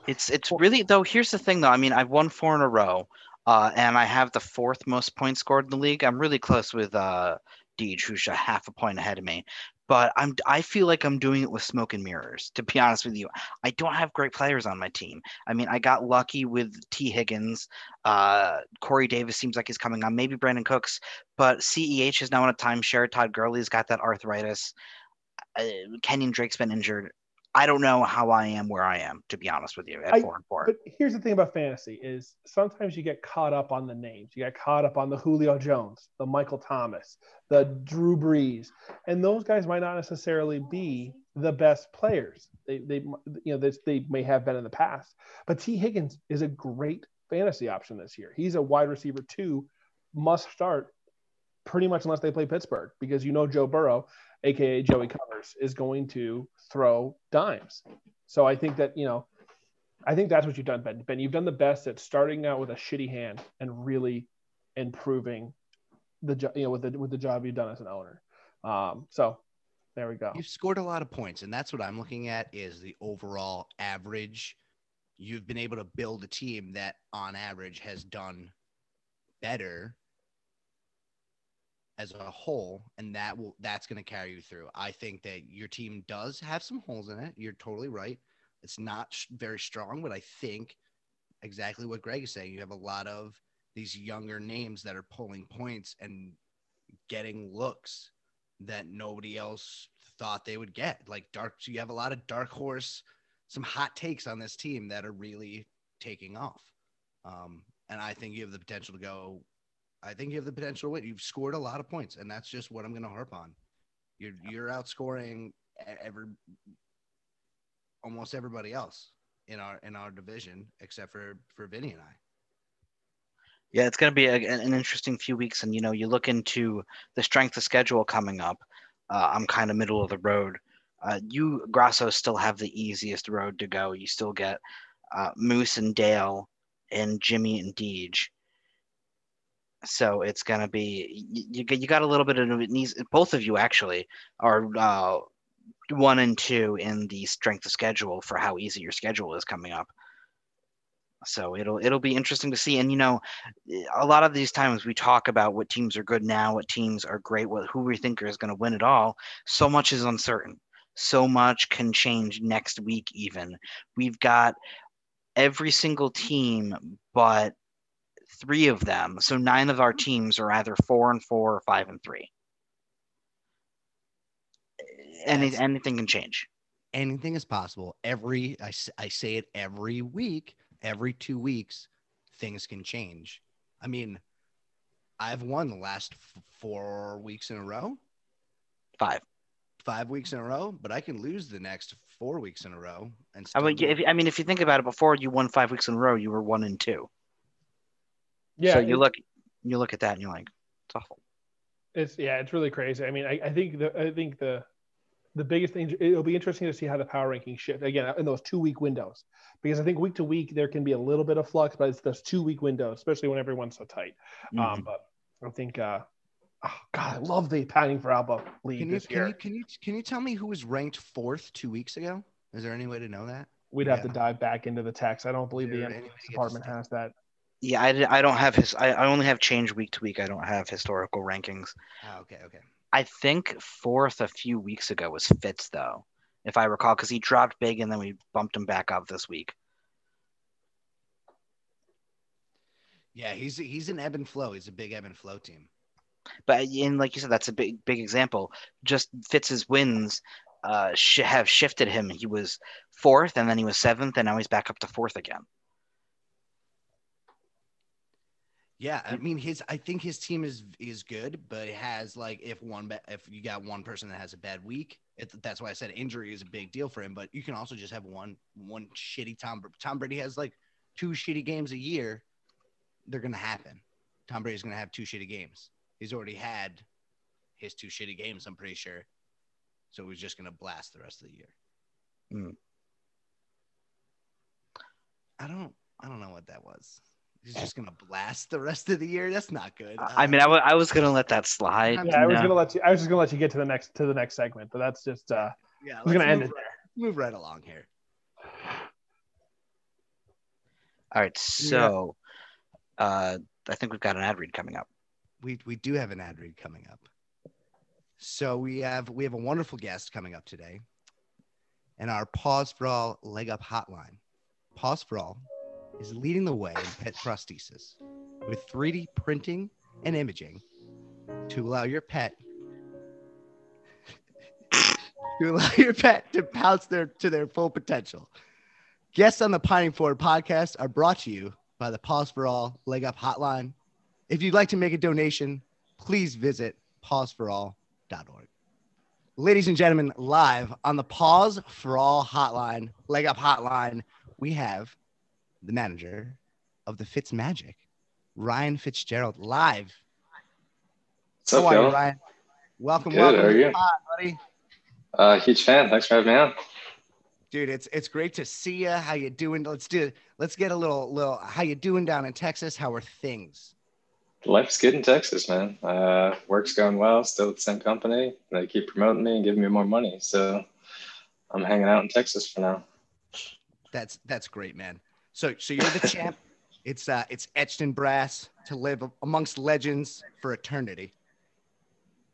It's it's really though. Here's the thing though. I mean, I've won four in a row, uh, and I have the fourth most points scored in the league. I'm really close with uh, Deej, who's a half a point ahead of me. But I'm I feel like I'm doing it with smoke and mirrors. To be honest with you, I don't have great players on my team. I mean, I got lucky with Tee Higgins. Uh, Corey Davis seems like he's coming on. Maybe Brandin Cooks, but CEH is now on a timeshare. Todd Gurley's got that arthritis. Uh, Kenyan Drake's been injured. I don't know how I am where I am, to be honest with you, at I- four and four. But here's the thing about fantasy is sometimes you get caught up on the names. You get caught up on the Julio Jones, the Michael Thomas, the Drew Brees, and those guys might not necessarily be the best players. They, they you know, they, they may have been in the past. But Tee Higgins is a great fantasy option this year. He's a wide receiver two, must start pretty much unless they play Pittsburgh because you know Joe Burrow, aka Joey Covers, is going to throw dimes. So I think that you know I think that's what you've done, Ben. Ben, you've done the best at starting out with a shitty hand and really improving the you know, with the with the job you've done as an owner. Um, so there we go. You've scored a lot of points, and that's what I'm looking at is the overall average. You've been able to build a team that, on average, has done better as a whole, and that will that's going to carry you through. I think that your team does have some holes in it. You're totally right. It's not sh- very strong, but I think exactly what Greg is saying. You have a lot of these younger names that are pulling points and getting looks that nobody else thought they would get. Like dark, so you have a lot of dark horse, some hot takes on this team that are really taking off. Um, and I think you have the potential to go. I think you have the potential to win. You've scored a lot of points, and that's just what I'm going to harp on. You're you're outscoring every almost everybody else in our in our division except for for Vinny and I. Yeah, it's going to be a, an interesting few weeks. And, you know, you look into the strength of schedule coming up. Uh, I'm kind of middle of the road. Uh, you, Grasso, still have the easiest road to go. You still get uh, Moose and Dale and Jimmy and Deej. So it's going to be, you, you, got a little bit of both of you actually are uh, one and two in the strength of schedule for how easy your schedule is coming up. So it'll it'll be interesting to see. And you know, a lot of these times we talk about what teams are good now, what teams are great, what who we think is going to win it all. So much is uncertain. so much can change next week even we've got every single team but three of them so nine of our mm-hmm. teams are either four and four or five and three Any, anything can change anything is possible. Every I, I say it every week, every two weeks, things can change. I mean, I've won the last f- four weeks in a row, five five weeks in a row, but I can lose the next four weeks in a row. And I mean, if, I mean, if you think about it, before you won five weeks in a row, you were one and two. Yeah, so you look, you look at that, and you're like, it's awful. It's yeah, it's really crazy. I mean, I, I think the I think the the biggest thing it'll be interesting to see how the power rankings shift again in those two week windows because I think week to week there can be a little bit of flux, but it's those two week windows, especially when everyone's so tight. Mhm. Um, but I think, uh, oh God, I love the panning for Alba league Can you, this can year. you can you can you tell me who was ranked fourth two weeks ago? Is there any way to know that? We'd have to dive back into the text. I don't believe the Is there any way analytics to get department has that. Yeah, I, I don't have his. I, I only have change week to week. I don't have historical rankings. Oh, okay, okay. I think fourth a few weeks ago was Fitz though, if I recall, because he dropped big and then we bumped him back up this week. Yeah, he's he's an ebb and flow. He's a big ebb and flow team. But and like you said, that's a big big example. Just Fitz's wins uh, sh- have shifted him. He was fourth, and then he was seventh, and now he's back up to fourth again. Yeah, I mean his I think his team is is good, but it has like if one if you got one person that has a bad week, it, that's why I said injury is a big deal for him. But you can also just have one one shitty Tom Tom Brady has like two shitty games a year. They're gonna happen. Tom Brady's gonna have two shitty games. He's already had his two shitty games. I'm pretty sure. So he's just gonna blast the rest of the year. Hmm. I don't I don't know what that was. He's just gonna blast the rest of the year. That's not good. I mean, I wa- I was gonna let that slide. I'm- Yeah, I was No. gonna let you. I was just gonna let you get to the next to the next segment, but that's just. uh yeah, I was gonna end move it right- there. Move right along here. All right, so uh, I think we've got an ad read coming up. We we do have an ad read coming up. So we have we have a wonderful guest coming up today, and our Pause for All leg up hotline. Pause for All is leading the way in pet prosthesis with 3D printing and imaging to allow your pet to allow your pet to pounce their to their full potential. Guests on the Pining Forward podcast are brought to you by the Pause for All Leg Up Hotline. If you'd like to make a donation, please visit pauseforall.org. Ladies and gentlemen, live on the Pause for All hotline, Leg Up Hotline, we have the manager of the Fitz Magic, Ryan Fitzgerald, live. What's up, How are you. Ryan? Welcome, Good, welcome how are you? pod, buddy. Uh, huge fan. Thanks for having me on. Dude, it's it's great to see you. How you doing? Let's do let's get a little little how you doing down in Texas? How are things? Life's good in Texas, man. Uh, work's going well. Still at the same company. They keep promoting me and giving me more money. So I'm hanging out in Texas for now. That's that's great, man. So so you're the champ. [LAUGHS] It's uh it's etched in brass to live amongst legends for eternity.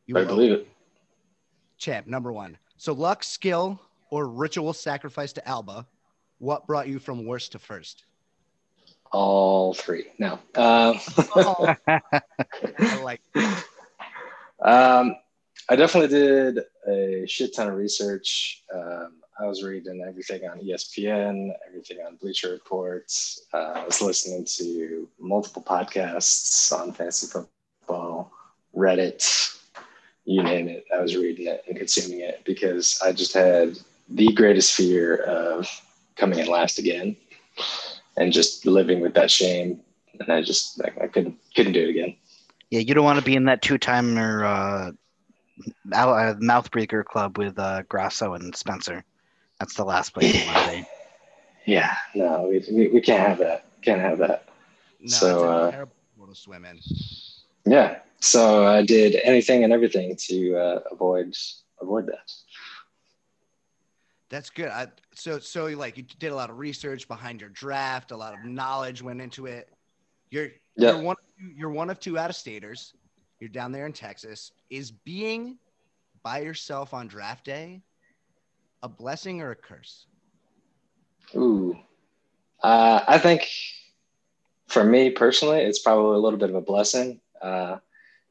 You I believe it. champ number one. So luck, skill, or ritual sacrifice to Alba. What brought you from worst to first? All three. No. Um, Oh, I like [LAUGHS] um, I definitely did a shit ton of research. Um, I was reading everything on ESPN, everything on Bleacher Reports. Uh, I was listening to multiple podcasts on fantasy football, Reddit, you name it. I was reading it and consuming it because I just had the greatest fear of coming in last again and just living with that shame. And I just I couldn't couldn't do it again. Yeah, you don't want to be in that two-timer uh, ou- uh, mouth breather club with uh, Grasso and Spencer. That's the last place you want to be. Yeah, no, we, we, we can't have that. Can't have that. no, So, uh, terrible to swim in. Yeah. So I did anything and everything to uh, avoid avoid that. That's good. I, so so like you did a lot of research behind your draft, a lot of knowledge went into it. You're Yeah. you're one you're one of two out of staters. You're down there in Texas. Is being by yourself on draft day a blessing or a curse? Ooh, uh, I think for me personally, it's probably a little bit of a blessing. Uh,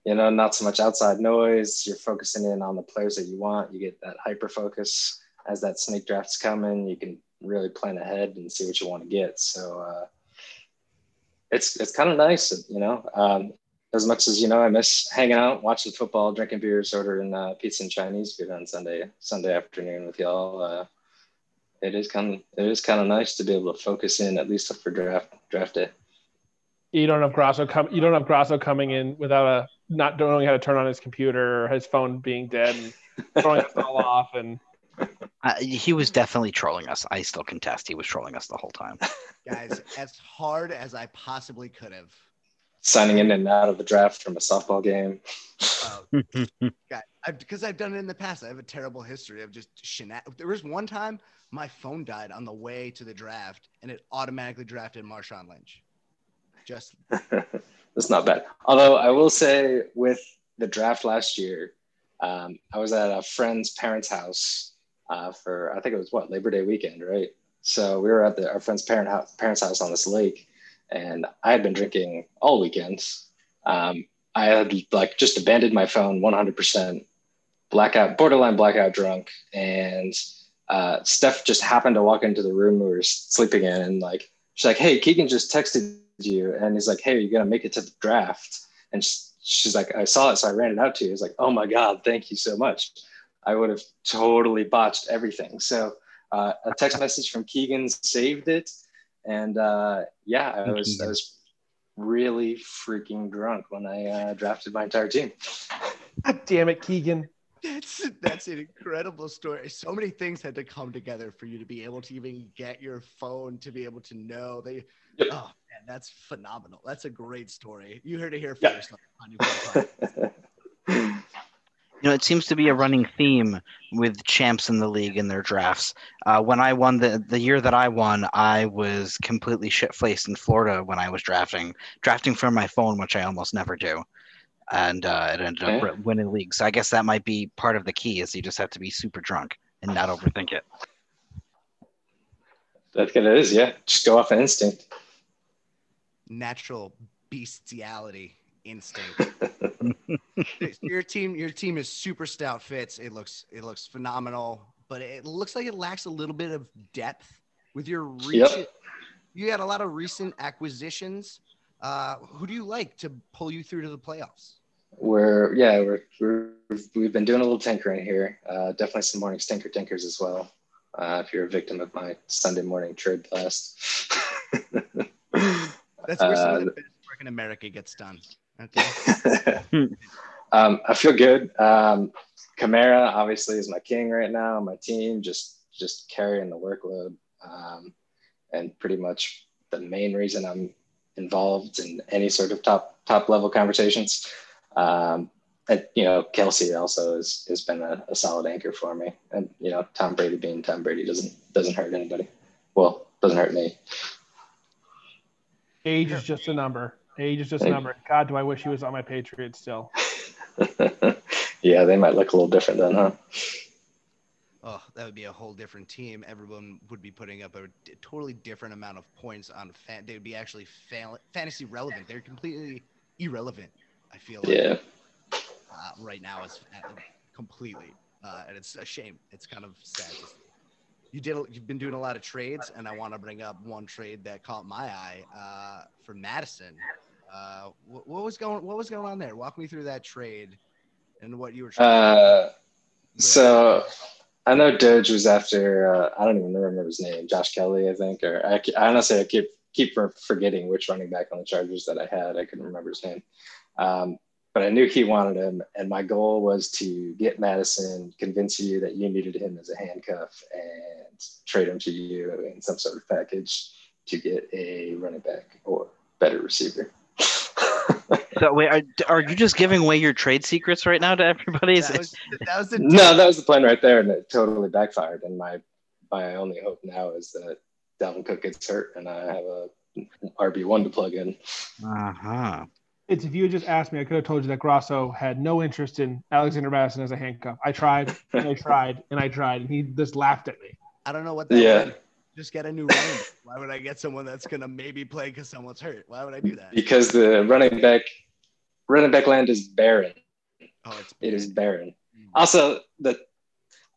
you know, not so much outside noise. You're focusing in on the players that you want. You get that hyper focus as that snake draft's coming. You can really plan ahead and see what you want to get. So uh, it's it's kind of nice, you know. Um, as much as you know, I miss hanging out, watching football, drinking beers, ordering uh, pizza and Chinese food on Sunday Sunday afternoon with y'all. Uh, it is kind of it is kind of nice to be able to focus in at least for draft draft day. You don't have Grasso come. You don't have Grasso coming in without a not knowing how to turn on his computer or his phone being dead and throwing us all [LAUGHS] off. And Uh, he was definitely trolling us. I still contest he was trolling us the whole time. Guys, as hard as I possibly could have. Signing in and out of the draft from a softball game. Uh, [LAUGHS] guy, because I've done it in the past. I have a terrible history of just shenanigans. There was one time my phone died on the way to the draft, and it automatically drafted Marshawn Lynch. Just [LAUGHS] That's not bad. Although I will say, with the draft last year, um, I was at a friend's parents' house uh, for I think it was what Labor Day weekend, right? So we were at the, our friend's parent house, parents' house on this lake, and I had been drinking all weekends. Um, I had like just abandoned my phone 100%, blackout, borderline blackout drunk, and uh, Steph just happened to walk into the room we were sleeping in, and like she's like, "Hey, Keegan just texted you," and he's like, "Hey, are you gonna make it to the draft?" And she's like, "I saw it, so I ran it out to you." He's like, "Oh my god, thank you so much." I would have totally botched everything. So uh, a text message from Keegan saved it, and uh, yeah, I was I was really freaking drunk when I uh, drafted my entire team. [LAUGHS] God damn it, Keegan. That's that's an incredible story. So many things had to come together for you to be able to even get your phone to be able to know they. Yep. Oh man, that's phenomenal. That's a great story. You heard it here first. [LAUGHS] you know, it seems to be a running theme with champs in the league in their drafts. Uh, when I won the the year that I won, I was completely shit faced in Florida when I was drafting, drafting from my phone, which I almost never do and uh, it ended up okay. winning leagues. So I guess that might be part of the key is you just have to be super drunk and not overthink it. That's what it is, yeah. Just go off an instinct. Natural bestiality instinct. [LAUGHS] your team, your team is super stout Fitz. It looks, it looks phenomenal, but it looks like it lacks a little bit of depth with your reach. Yep. You had a lot of recent acquisitions uh, who do you like to pull you through to the playoffs? We're yeah, we're, we're we've been doing a little tinkering here. Uh, definitely some morning stinker tinkers as well. Uh, if you're a victim of my Sunday morning trade blast. [LAUGHS] That's where some of the uh, best work in America gets done. Okay. [LAUGHS] um, I feel good. Um, Kamara obviously is my king right now. My team just just carrying the workload, um, and pretty much the main reason I'm involved in any sort of top top level conversations. Um, and you know, Kelce also has has been a, a, solid anchor for me. And you know, Tom Brady being Tom Brady doesn't doesn't hurt anybody. Well, doesn't hurt me. Age is just a number. Age is just a number. God, do I wish he was on my Patriots still. [LAUGHS] yeah, they might look a little different then, huh? oh, that would be a whole different team. Everyone would be putting up a d- totally different amount of points on fan. They would be actually fa- fantasy relevant. They're completely irrelevant. I feel like. Yeah. Uh, right now is completely, uh, and it's a shame. It's kind of sad. You did. You've been doing a lot of trades, and I want to bring up one trade that caught my eye uh, for Mattison. Uh, what, what, was going? What was going on there? Walk me through that trade and what you were. Trying uh, so I know Doge was after uh, I don't even remember his name, Josh Kelley, I think, or I, I honestly I keep keep forgetting which running back on the Chargers that I had. I couldn't remember his name, um, but I knew he wanted him, and my goal was to get Mattison, convince you that you needed him as a handcuff, and trade him to you in some sort of package to get a running back or better receiver. [LAUGHS] So wait, are, are you just giving away your trade secrets right now to everybody? That was, that was [LAUGHS] no, that was the plan right there, and it totally backfired. And my my only hope now is that Dalvin Cook gets hurt, and I have a RB one to plug in. Uh huh. It's if you had just asked me, I could have told you that Grasso had no interest in Alexander Mattison as a handcuff. I tried and I tried and I tried, and he just laughed at me. I don't know what that Yeah. means. Just get a new running. back. Why would I get someone that's gonna maybe play because someone's hurt? Why would I do that? because the running back running back land is barren. Oh, it's It is barren. Also, the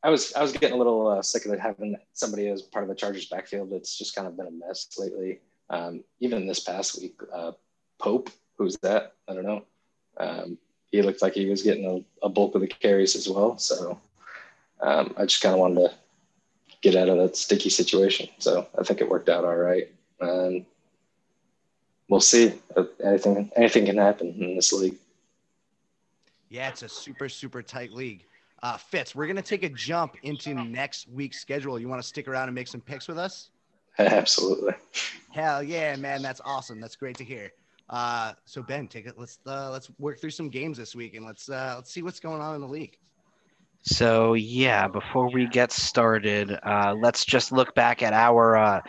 I was I was getting a little uh, sick of it having somebody as part of the Chargers backfield. It's just kind of been a mess lately. Um, even this past week, uh, Pope, who's that? I don't know. Um, he looked like he was getting a, a bulk of the carries as well. So um, I just kind of wanted to get out of that sticky situation. So I think it worked out all right. And we'll see. Anything anything can happen in this league. Yeah, it's a super, super tight league. Uh, Fitz, we're going to take a jump into next week's schedule. You want to stick around and make some picks with us? [LAUGHS] Absolutely. Hell yeah, man. That's awesome. That's great to hear. Uh, so Ben, take it. Let's uh, let's work through some games this week and let's uh, let's see what's going on in the league. So yeah, before we get started, uh, let's just look back at our uh,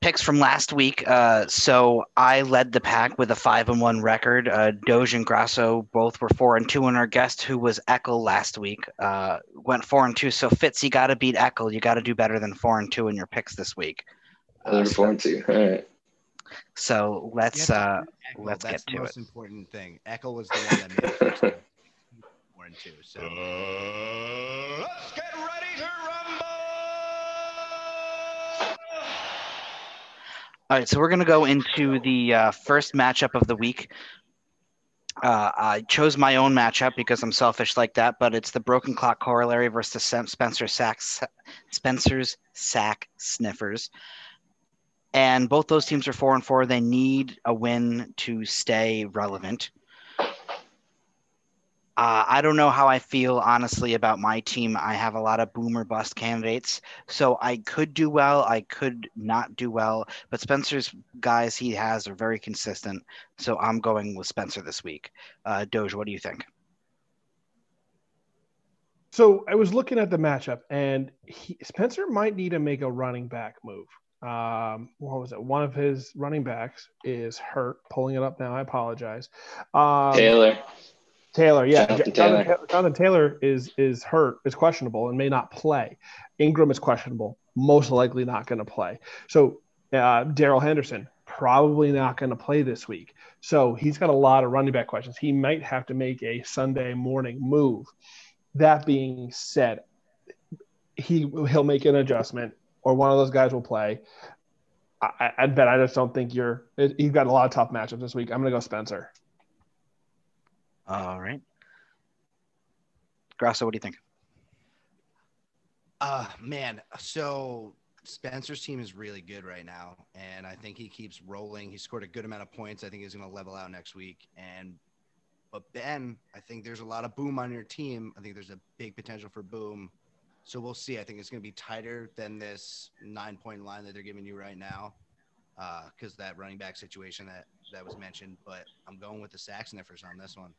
picks from last week. Uh, so I led the pack with a five and one record. Uh, Doge and Grasso both were four and two, and our guest, who was Eckel last week, uh, went four and two. So Fitz, you got to beat Eckel. You got to do better than four and two in your picks this week. I look forward to. All right. So let's. Uh, have to beat Eckel. let's That's get the to most important thing. Eckel was the one that made it first. four and [LAUGHS] two. So Let's get ready to rumble! All right, so we're going to go into the uh, first matchup of the week. Uh, I chose my own matchup because I'm selfish like that, but it's the Broken Clock Corollary versus Spencer Sacks, Spencer's Sack Sniffers. And both those teams are four and four. They need a win to stay relevant. Uh, I don't know how I feel honestly about my team. I have a lot of boomer bust candidates, so I could do well. I could not do well. But Spencer's guys he has are very consistent, so I'm going with Spencer this week. Uh, Doge, what do you think? So I was looking at the matchup, and he, Spencer might need to make a running back move. Um, what was it? One of his running backs is hurt. Pulling it up now. I apologize. Um, Taylor. Taylor, yeah, Jonathan Jonathan, Taylor. Jonathan Taylor is is hurt, is questionable, and may not play. Ingram is questionable, most likely not going to play. So uh, Darrell Henderson probably not going to play this week. So he's got a lot of running back questions. He might have to make a Sunday morning move. That being said, he he'll make an adjustment, or one of those guys will play. I, I I bet I just don't think you're. It, you've got a lot of tough matchups this week. I'm going to go Spencer. All right, Grasso, what do you think? Uh man, so Spencer's team is really good right now, and I think he keeps rolling. He scored a good amount of points. I think he's going to level out next week. And but Ben, I think there's a lot of boom on your team. I think there's a big potential for boom. So we'll see. I think it's going to be tighter than this nine point line that they're giving you right now, because that running back situation that that was mentioned. But I'm going with the sack sniffers on this one.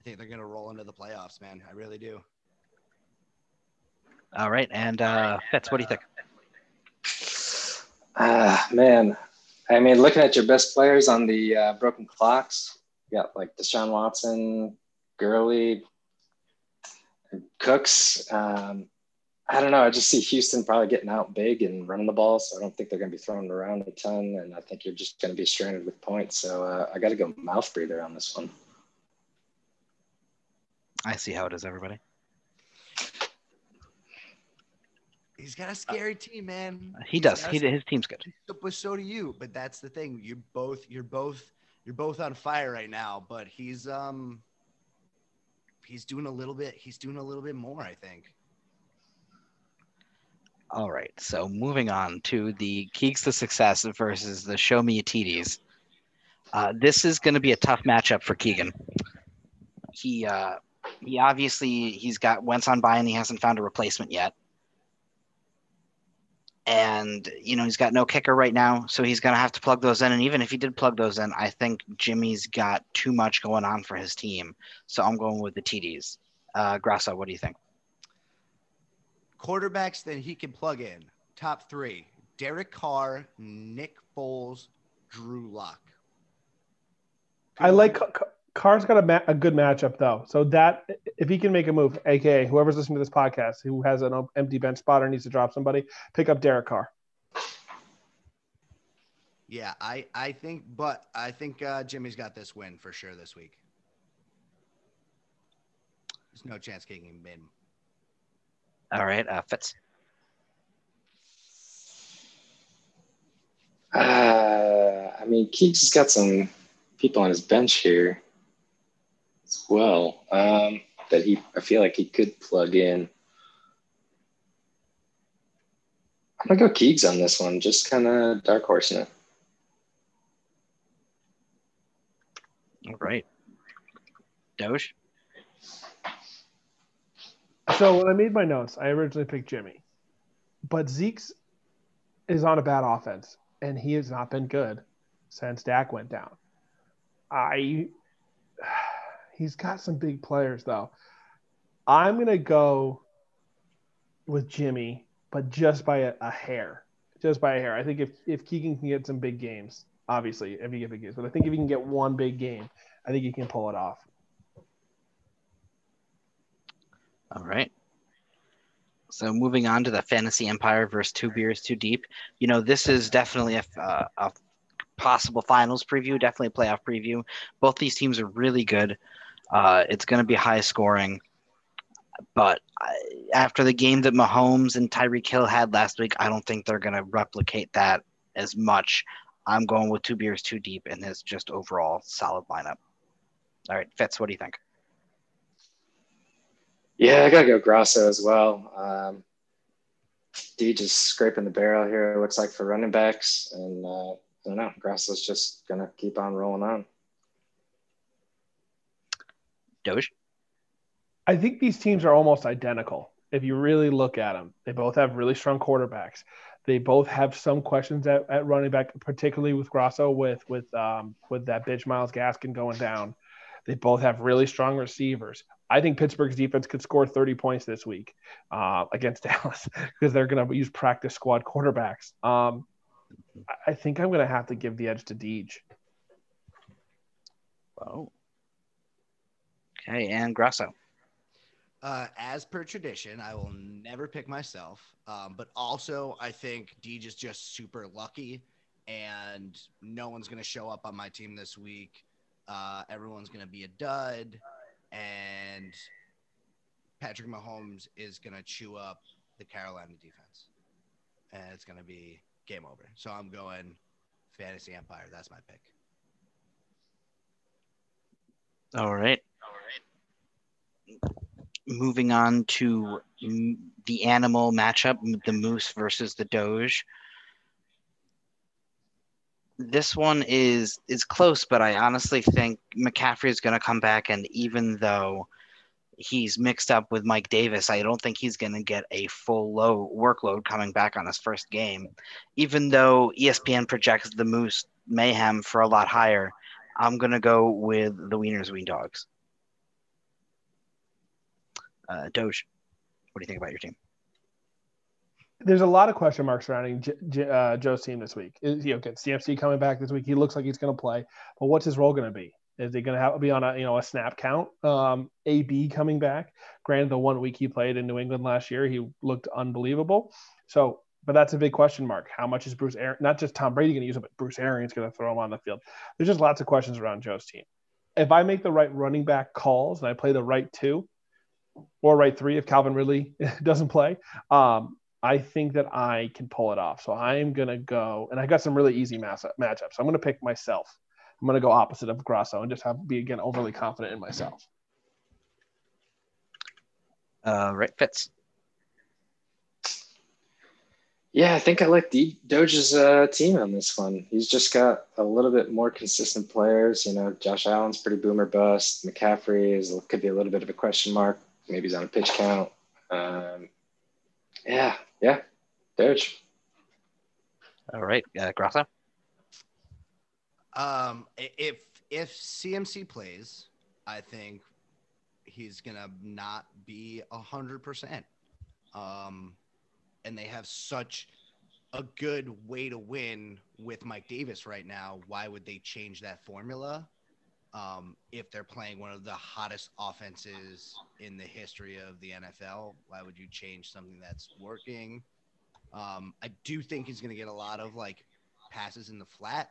I think they're going to roll into the playoffs, man. I really do. All right, and uh, Fitz, what do you think? [SIGHS] Ah, man. I mean, looking at your best players on the uh, broken clocks, you got like Deshaun Watson, Gurley, Cooks. Um, I don't know. I just see Houston probably getting out big and running the ball, so I don't think they're going to be throwing around a ton, and I think you're just going to be stranded with points. So uh, I got to go mouth breather on this one. I see how it is, everybody. He's got a scary team, man. He does. He, a his team's good. but so do you. But that's the thing. You're both, you're both, you're both on fire right now. But he's um, he's doing a little bit. He's doing a little bit more. I think. All right, so moving on to the Keeks to Success versus the Show Me TDs. Uh, this is going to be a tough matchup for Keegan. He uh, he obviously he's got Wentz on by and he hasn't found a replacement yet. And you know he's got no kicker right now, so he's going to have to plug those in. And even if he did plug those in, I think Jimmy's got too much going on for his team. So I'm going with the TDs. Uh, Grasso, what do you think? Quarterbacks that he can plug in. Top three: Derek Carr, Nick Foles, Drew Lock. I like Ca- Ca- Carr's got a, ma- a good matchup though. So that if he can make a move, aka whoever's listening to this podcast who has an empty bench spot or needs to drop somebody, pick up Derek Carr. Yeah, I I think, but I think uh, Jimmy's got this win for sure this week. There's no chance kicking him in. All right, uh, Fitz. Uh, I mean, Keeks has got some people on his bench here as well um, that he. I feel like he could plug in. I'm gonna go Keegs on this one. Just kind of dark horse it. All right. Doge. So when I made my notes, I originally picked Jimmy, but Zeke's is on a bad offense, and he has not been good since Dak went down. I [SIGHS] he's got some big players though. I'm gonna go with Jimmy, but just by a, a hair, just by a hair. I think if if Keegan can get some big games, obviously if he get big games, but I think if he can get one big game, I think he can pull it off. All right. So moving on to the Fantasy Empire versus Two Beers Too Deep. You know, this is definitely a, a possible finals preview, definitely a playoff preview. Both these teams are really good. Uh, it's going to be high scoring. But after the game that Mahomes and Tyreek Hill had last week, I don't think they're going to replicate that as much. I'm going with Two Beers Too Deep in his just overall solid lineup. All right, Fitz, what do you think? Yeah, I gotta go Grasso as well. Um, D just scraping the barrel here. It looks like for running backs, and uh, I don't know. Grasso's just gonna keep on rolling on. Doge? I think these teams are almost identical. If you really look at them, they both have really strong quarterbacks. They both have some questions at, at running back, particularly with Grasso, with with um, with that bitch Myles Gaskin going down. They both have really strong receivers. I think Pittsburgh's defense could score 30 points this week uh, against [LAUGHS] Dallas because they're going to use practice squad quarterbacks. Um, I- I think I'm going to have to give the edge to Deej. Oh. Okay, and Grasso. Uh, as per tradition, I will never pick myself. Um, but also, I think Deej is just super lucky, and no one's going to show up on my team this week. Uh, everyone's going to be a dud, and Patrick Mahomes is going to chew up the Carolina defense, and it's going to be game over. So I'm going Fantasy Empire. That's my pick. All right. All right. Moving on to the animal matchup, the moose versus the doge. This one is is close, but I honestly think McCaffrey is going to come back, and even though he's mixed up with Mike Davis, I don't think he's going to get a full low workload coming back on his first game. Even though ESPN projects the Moose mayhem for a lot higher, I'm going to go with the Wieners Wien Dogs. Uh, Doge, what do you think about your team? There's a lot of question marks surrounding J- J- uh, Joe's team this week. Is, you know, get CMC coming back this week. He looks like he's going to play, but what's his role going to be? Is he going to be on a you know a snap count? Um, AB coming back. Granted, the one week he played in New England last year, he looked unbelievable. So, but that's a big question mark. How much is Bruce Aaron? Not just Tom Brady going to use him, but Bruce Arians going to throw him on the field. There's just lots of questions around Joe's team. If I make the right running back calls and I play the right two, or right three if Calvin Ridley [LAUGHS] doesn't play, um, I think that I can pull it off. So I'm gonna go, and I got some really easy mass- matchups. I'm gonna pick myself. I'm gonna go opposite of Grasso and just have be again overly confident in myself. Uh, right, Fitz. Yeah, I think I like D- Doge's uh, team on this one. He's just got a little bit more consistent players. You know, Josh Allen's pretty boomer bust. McCaffrey is could be a little bit of a question mark. Maybe he's on a pitch count. Um, yeah, yeah, Doge. All right, uh, Grasso. Um, if if CMC plays, I think he's gonna not be a hundred percent. Um, and they have such a good way to win with Mike Davis right now. Why would they change that formula? Um, if they're playing one of the hottest offenses in the history of the NFL, why would you change something that's working? Um, I do think he's going to get a lot of like passes in the flat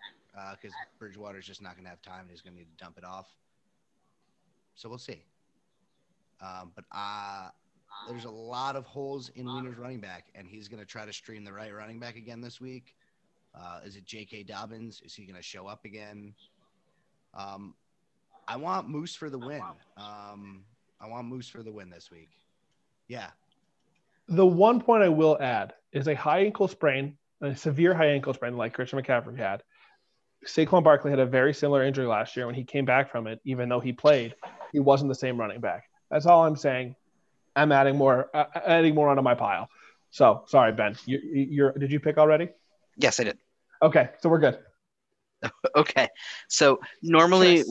because uh, Bridgewater's just not going to have time. He's going to need to dump it off. So we'll see. Um, but uh, there's a lot of holes in Wiener's running back, and he's going to try to stream the right running back again this week. Uh, is it J.K. Dobbins? Is he going to show up again? Um, I want Moose for the win. Um, I want Moose for the win this week. Yeah. The one point I will add is a high ankle sprain, a severe high ankle sprain like Christian McCaffrey had. Saquon Barkley had a very similar injury last year when he came back from it. Even though he played, he wasn't the same running back. That's all I'm saying. I'm adding more, uh, adding more onto my pile. So sorry, Ben. You, you're did you pick already? Yes, I did. Okay, so we're good. [LAUGHS] okay, so normally.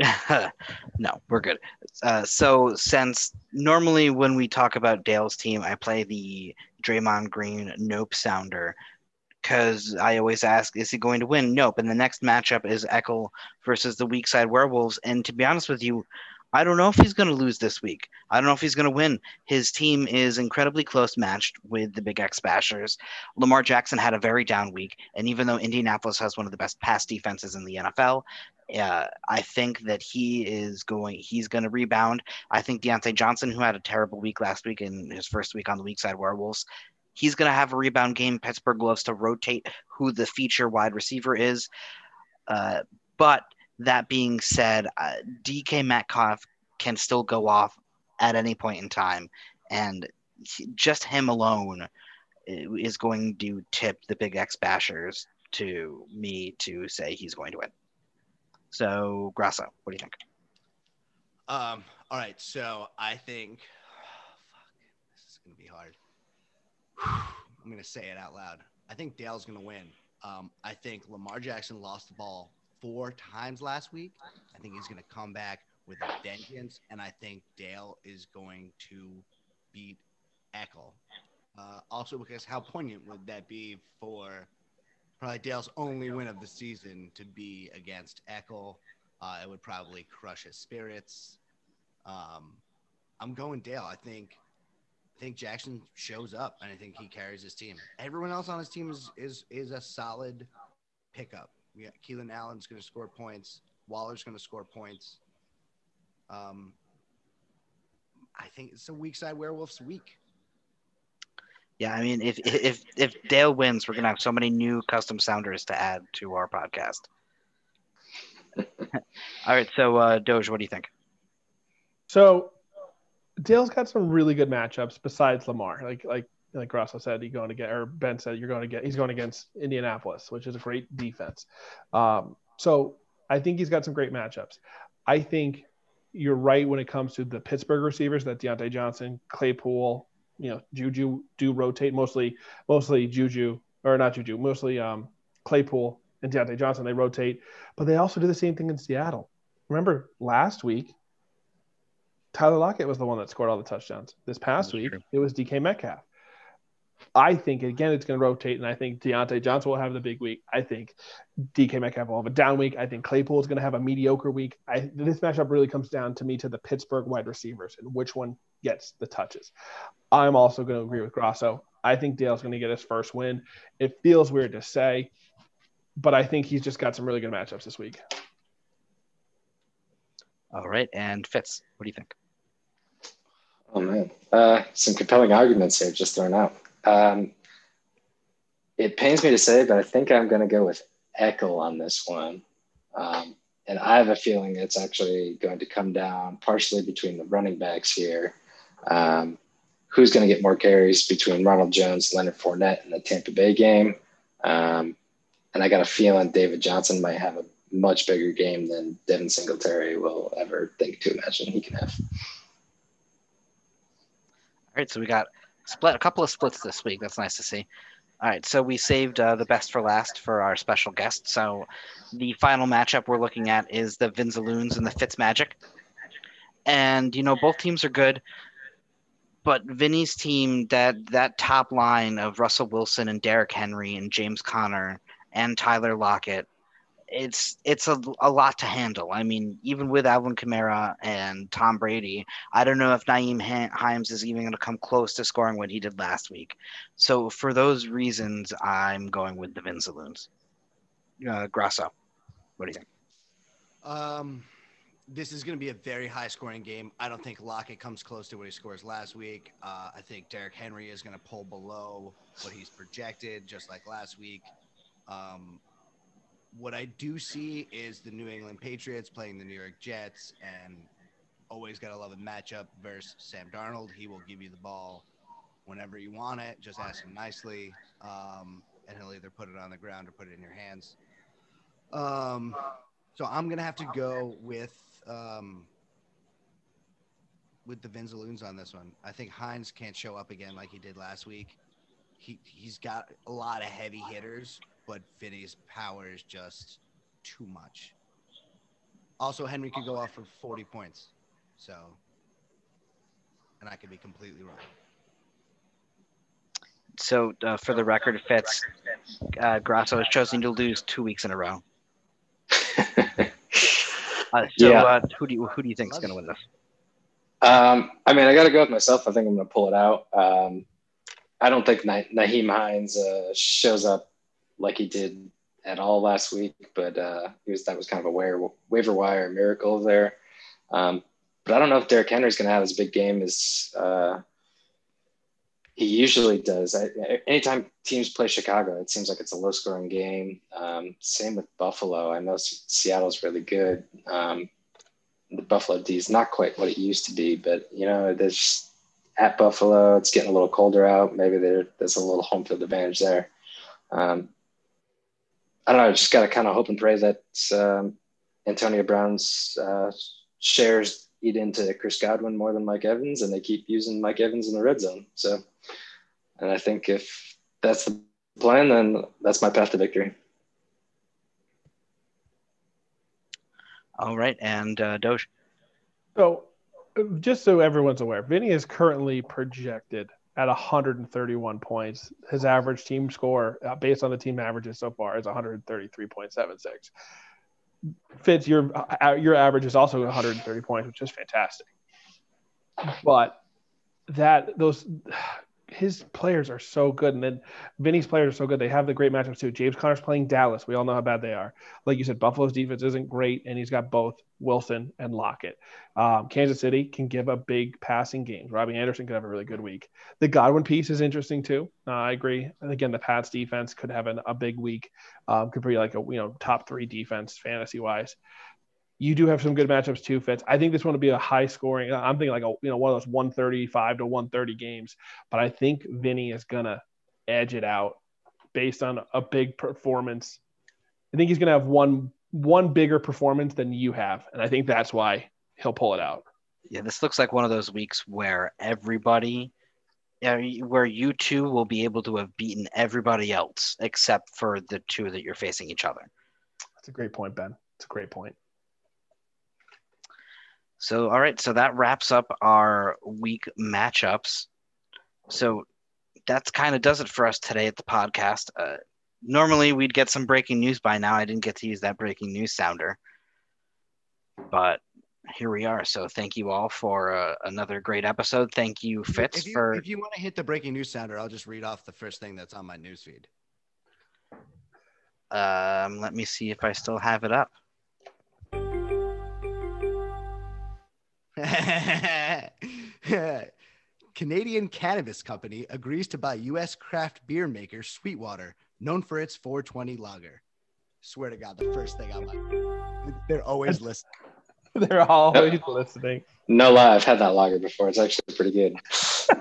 [LAUGHS] no, we're good. Uh, so since normally when we talk about Dale's team, I play the Draymond Green Nope sounder because I always ask, is he going to win? Nope. And the next matchup is Eckel versus the weak side Werewolves. And to be honest with you, I don't know if he's going to lose this week. I don't know if he's going to win. His team is incredibly close matched with the Big X Bashers. Lamar Jackson had a very down week, and even though Indianapolis has one of the best pass defenses in the NFL, uh, I think that he is going. He's going to rebound. I think Diontae Johnson, who had a terrible week last week in his first week on the weak side Werewolves, he's going to have a rebound game. Pittsburgh loves to rotate who the feature wide receiver is, uh, but that being said, uh, DK Metcalf can still go off at any point in time, and he, just him alone is going to tip the Big X Bashers to me to say he's going to win. So, Grasso, what do you think? Um, all right, so I think oh, [SIGHS] fuck, this is gonna be hard. [SIGHS] I'm gonna say it out loud. I think Dale's gonna win. Um, I think Lamar Jackson lost the ball four times last week. I think he's gonna come back with a vengeance, and I think Dale is going to beat Eckel. Uh, also, because how poignant would that be for probably Dale's only win of the season to be against Eckel. Uh, it would probably crush his spirits. Um, I'm going Dale. I think I think Jackson shows up, and I think he carries his team. Everyone else on his team is is is a solid pickup. Keenan Allen's going to score points. Waller's going to score points. Um, I think it's a weak side werewolves week. Yeah, I mean, if if if Dale wins, we're gonna have so many new custom sounders to add to our podcast. [LAUGHS] All right, so uh, Doge, what do you think? So Dale's got some really good matchups besides Lamar. Like like like Grasso said, he's going to get or Ben said you're going to get he's going against Indianapolis, which is a great defense. Um, so I think he's got some great matchups. I think you're right when it comes to the Pittsburgh receivers that Diontae Johnson, Claypool, you know Juju do rotate mostly mostly Juju or not Juju mostly um, Claypool and Diontae Johnson they rotate, but they also do the same thing in Seattle. Remember last week, Tyler Lockett was the one that scored all the touchdowns. This past week, true. it was DK Metcalf. I think again it's going to rotate, and I think Diontae Johnson will have the big week. I think DK Metcalf will have a down week. I think Claypool is going to have a mediocre week. I, this matchup really comes down to me to the Pittsburgh wide receivers and which one gets the touches. I'm also going to agree with Grasso. I think Dale's going to get his first win. It feels weird to say, but I think he's just got some really good matchups this week. All right, and Fitz, what do you think? Oh man, uh, some compelling arguments here just thrown out. Um, it pains me to say, but I think I'm going to go with Eckel on this one. Um, and I have a feeling it's actually going to come down partially between the running backs here. Um, who's going to get more carries between Ronald Jones, Leonard Fournette in the Tampa Bay game? Um, and I got a feeling David Johnson might have a much bigger game than Devin Singletary will ever think to imagine he can have. All right, so we got split a couple of splits this week. That's nice to see. All right, so we saved uh, the best for last for our special guest. So the final matchup we're looking at is the Vinzaloons and the Fitzmagic. And you know both teams are good, but Vinny's team that that top line of Russell Wilson and Derrick Henry and James Conner and Tyler Lockett, it's it's a, a lot to handle. I mean, even with Alvin Kamara and Tom Brady, I don't know if Nyheim Hines is even going to come close to scoring what he did last week. So for those reasons, I'm going with the Vinzaloons. Uh, Grasso, what do you think? Um, this is going to be a very high scoring game. I don't think Lockett comes close to what he scores last week. Uh, I think Derrick Henry is going to pull below what he's projected, just like last week. Um, what I do see is the New England Patriots playing the New York Jets, and always got to love a matchup versus Sam Darnold. He will give you the ball whenever you want it. Just ask him nicely, um, and he'll either put it on the ground or put it in your hands. Um, so I'm gonna have to go with um, with the Vinzaloons on this one. I think Hines can't show up again like he did last week. He he's got a lot of heavy hitters, but Vinny's power is just too much. Also, Henry could go off for 40 points. So, and I could be completely wrong. So, uh, for the record, Fitz, uh, Grasso has chosen to lose two weeks in a row. [LAUGHS] uh, so, Yeah. uh, who do you who do you think is going to win this? Um, I mean, I got to go with myself. I think I'm going to pull it out. Um, I don't think Na- Nyheim Hines uh, shows up like he did at all last week, but uh, he was that was kind of a waiver, waiver wire miracle there. Um, but I don't know if Derrick Henry's going to have as big game as uh, he usually does. I, anytime teams play Chicago, it seems like it's a low scoring game. Um, same with Buffalo. I know Seattle's really good. Um, the Buffalo D is not quite what it used to be, but you know, there's at Buffalo, it's getting a little colder out. Maybe there, there's a little home field advantage there. Um, I don't know. I just got to kind of hope and pray that um, Antonio Brown's uh, shares eat into Chris Godwin more than Mike Evans, and they keep using Mike Evans in the red zone. So, and I think if that's the plan, then that's my path to victory. All right, and uh, Doge. So, uh, just so everyone's aware, Vinny is currently projected at 131 points. His average team score, uh, based on the team averages so far, is 133.76. Fitz, your uh, your average is also 130 points, which is fantastic. But that those his players are so good, and then Vinny's players are so good. They have the great matchups too. James Conner's playing Dallas. We all know how bad they are. Like you said, Buffalo's defense isn't great, and he's got both Wilson and Lockett. Um, Kansas City can give a big passing games. Robby Anderson could have a really good week. The Godwin piece is interesting too. Uh, I agree. And again, the Pats defense could have an, a big week. Um, could be like a you know top three defense fantasy wise. You do have some good matchups too, Fitz. I think this one will be a high scoring. I'm thinking like a you know one of those 135 to 130 games, but I think Vinny is gonna edge it out based on a big performance. I think he's gonna have one one bigger performance than you have, and I think that's why he'll pull it out. Yeah, this looks like one of those weeks where everybody, where you two will be able to have beaten everybody else except for the two that you're facing each other. That's a great point, Ben. It's a great point. So, all right, so that wraps up our week matchups. So that's kind of does it for us today at the podcast. Uh, normally we'd get some breaking news by now. I didn't get to use that breaking news sounder, but here we are. So thank you all for uh, another great episode. Thank you, Fitz, If you, for if you want to hit the breaking news sounder, I'll just read off the first thing that's on my newsfeed. um, let me see if I still have it up. [LAUGHS] Canadian Cannabis Company agrees to buy U.S. craft beer maker Sweetwater, known for its 420 lager. Swear to God, the first thing I'm like, they're always [LAUGHS] listening. They're always listening. No lie, I've had that lager before. It's actually pretty good. [LAUGHS]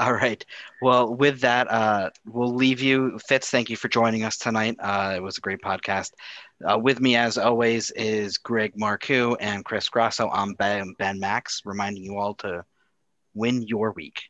All right. Well, with that, uh, we'll leave you. Fitz, thank you for joining us tonight. Uh, it was a great podcast. Uh, with me, as always, is Greg Marcoux and Chris Grasso. I'm Ben, ben Max, reminding you all to win your week.